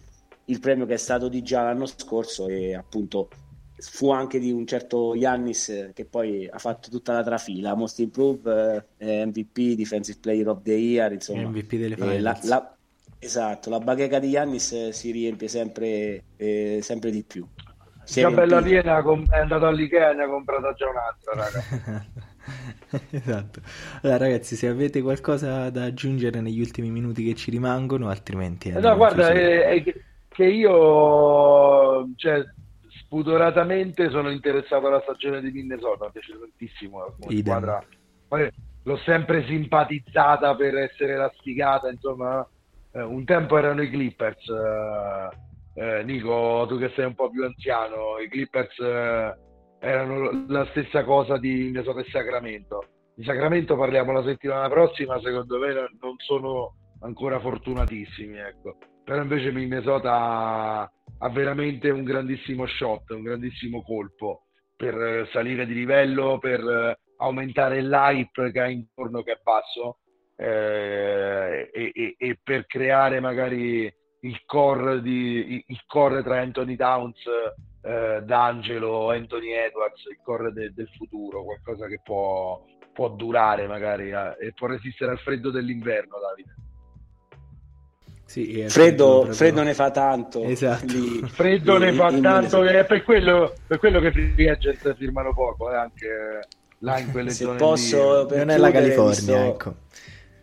il premio che è stato di già l'anno scorso e appunto fu anche di un certo Yannis che poi ha fatto tutta la trafila, Most Improve, eh, MVP, Defensive Player of the Year, insomma. MVP delle eh, la, la, Esatto, la bacheca di Yannis si riempie sempre, eh, sempre di più. Già bella piena è andato all'Ikea e ne ha comprata già un'altra, raga. *laughs* esatto. Allora, ragazzi, se avete qualcosa da aggiungere negli ultimi minuti che ci rimangono, altrimenti. No, guarda, è, è che io, cioè, spudoratamente sono interessato alla stagione di Minnesota, mi piace tantissimo squadra. L'ho sempre simpatizzata per essere la sfigata, insomma. Eh, un tempo erano i Clippers. Eh, eh, Nico, tu che sei un po' più anziano, i Clippers eh, erano la stessa cosa di Minnesota e Sacramento. Di Sacramento parliamo la settimana prossima, secondo me non sono ancora fortunatissimi, ecco. Però invece Minnesota ha veramente un grandissimo shot, un grandissimo colpo per salire di livello, per aumentare l'hype che ha intorno che è basso eh, e, e, e, per creare magari il core, di, il core tra Anthony Downs, eh, D'Angelo, Anthony Edwards, il core de, del futuro, qualcosa che può, può durare magari eh, e può resistere al freddo dell'inverno, Davide. Sì, freddo, proprio... freddo, ne fa tanto. Esatto. Lì, *laughs* freddo lì, ne fa tanto, è per quello, per quello che free agent firmano poco, eh, anche là in quelle Se zone posso, lì. Non è la California, visto, ecco.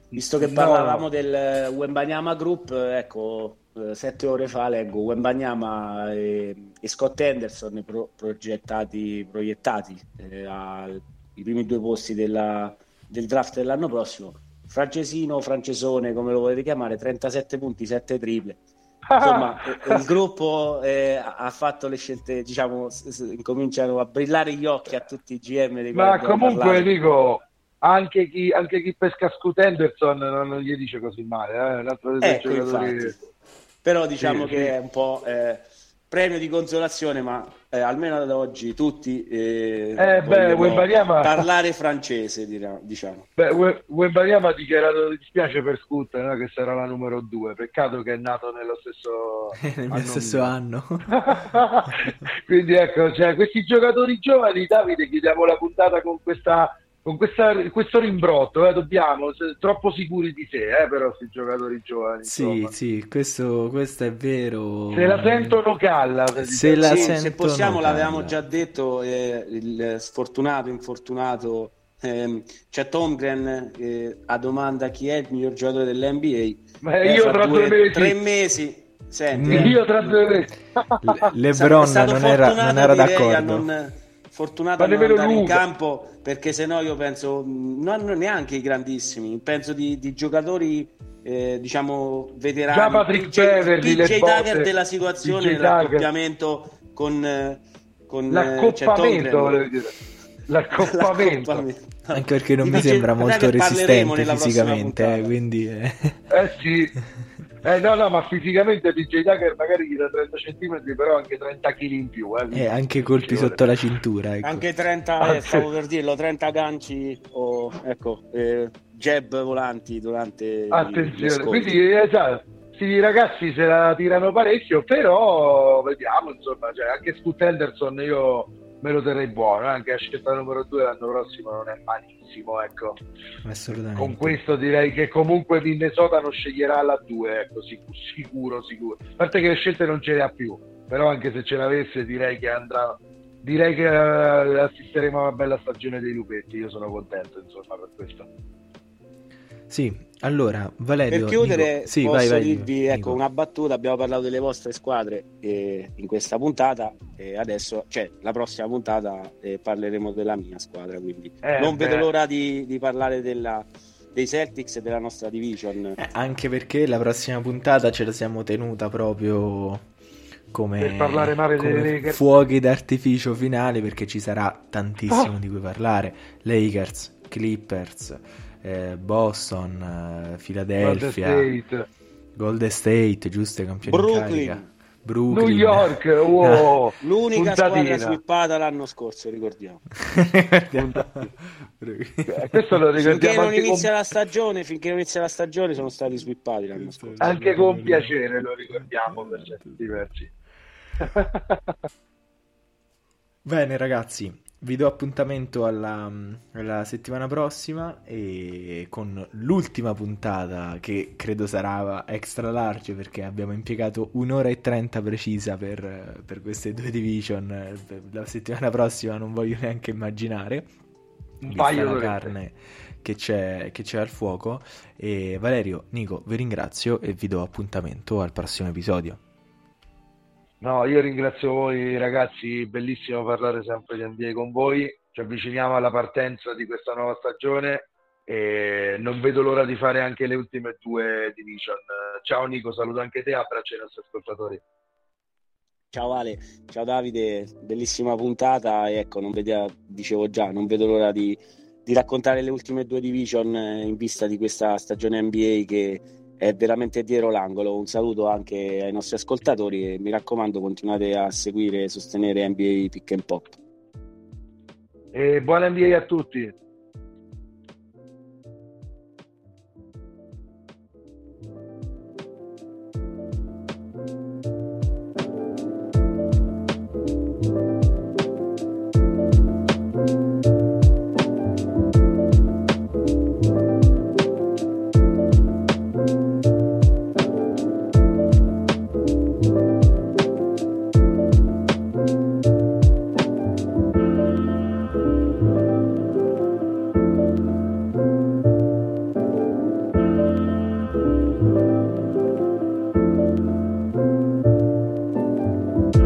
Visto che parlavamo no. del Wembanyama Group, ecco, sette ore fa leggo Wembanyama e, e Scott Henderson pro, progettati, proiettati eh, ai primi due posti della, del draft dell'anno prossimo francesino, francesone, come lo volete chiamare, 37 punti, 7 triple. Insomma, eh, il gruppo eh, ha fatto le scelte, diciamo, incominciano a brillare gli occhi a tutti i GM. Dei Ma comunque parlato. dico, anche chi, anche chi pesca Scoot Henderson non, non, gli dice così male. Eh? Un altro ecco, giocatori... Però diciamo sì, che sì. è un po' eh, premio di consolazione, ma eh, almeno ad oggi tutti eh, eh beh, Wembanyama... parlare francese, diciamo. Beh, Wembanyama ha dichiarato che dispiace per Scoot, no? che sarà la numero due. Peccato che è nato nello stesso, *laughs* Nel anno, stesso anno. *laughs* Quindi ecco, cioè, questi giocatori giovani, Davide, chiudiamo la puntata con questa con questa, questo rimbrotto, eh, dobbiamo, troppo sicuri di sé, eh, però, questi giocatori giovani. Sì, insomma. sì, questo, questo, è vero. Se la sentono calla. Se, se, la sì, se possiamo, l'avevamo già detto, eh, il sfortunato, infortunato, eh, c'è Tomgren eh, a domanda chi è il miglior giocatore dell'NBA. Ma eh, io tra due, mesi. Tre mesi. Senti, io tra due mesi. Lebron non era, non era d'accordo fortunato a non andare Luca. in campo perché se no io penso non neanche i grandissimi penso di, di giocatori eh, diciamo veterani Già Patrick DJ, Beverly, DJ Tucker della situazione nell'accoppiamento con, eh, con l'accoppamento, eh, l'accoppamento. l'accoppamento. anche perché non mi sembra molto resistente fisicamente eh, quindi eh. eh sì *laughs* eh no, no, ma fisicamente DJ Tucker magari gli dà 30 cm, però anche 30 kg in più. Eh, e anche colpi sotto la cintura. Ecco. Anche 30, ah, eh, stavo per dirlo, 30 ganci o ecco, eh, jab volanti durante Attenzione, quindi esatto. Sì, i ragazzi se la tirano parecchio, però vediamo, insomma, cioè, anche Scoot Henderson io me lo terrei buono, eh, anche a scelta numero 2 l'anno prossimo non è malissimo, ecco. Assolutamente. Con questo direi che comunque Minnesota non sceglierà la 2, ecco, sicuro, sicuro. A parte che le scelte non ce le ha più, però anche se ce l'avesse direi che andrà direi che uh, assisteremo a una bella stagione dei lupetti, io sono contento, insomma, per questo. Sì, allora, Valerio, per chiudere, Nico, sì, posso vai, vai, dirvi Nico. ecco, una battuta. Abbiamo parlato delle vostre squadre eh, in questa puntata, e adesso, cioè, la prossima puntata eh, parleremo della mia squadra. Quindi Eh, non vedo l'ora di, di parlare della, dei Celtics e della nostra division. Eh, anche perché la prossima puntata ce la siamo tenuta proprio come, Per parlare male come Lakers. fuochi d'artificio finali perché ci sarà tantissimo Ah. di cui parlare. Lakers, Clippers, eh, Boston, eh, Golden Philadelphia, State, Golden State, giuste campioni Brooklyn. New York, *laughs* wow, L'unica puntatina. squadra swippata l'anno scorso, ricordiamo. Eh, questo lo Finché ricordiamo non anche con, inizia la stagione, finché non inizia la stagione, sono stati swippati l'anno scorso. anche con piacere, lo ricordiamo per certi diversi. Bene ragazzi, vi do appuntamento alla, alla settimana prossima e con l'ultima puntata che credo sarà extra large perché abbiamo impiegato un'ora e trenta precisa per, per queste due division. La settimana prossima non voglio neanche immaginare. Un paio d'orette. carne che c'è, che c'è al fuoco. E Valerio, Nico, vi ringrazio e vi do appuntamento al prossimo episodio. No, io ringrazio voi ragazzi, bellissimo parlare sempre di NBA con voi, ci avviciniamo alla partenza di questa nuova stagione e non vedo l'ora di fare anche le ultime due division. Ciao Nico, saluto anche te, abbraccio ai nostri ascoltatori. Ciao Ale, ciao Davide, bellissima puntata ecco, non vedevo, dicevo già, non vedo l'ora di, di raccontare le ultime due division eh, in vista di questa stagione NBA che è veramente dietro l'angolo. Un saluto anche ai nostri ascoltatori e mi raccomando continuate a seguire e sostenere NBA Pick and Pop. E buona NBA a tutti.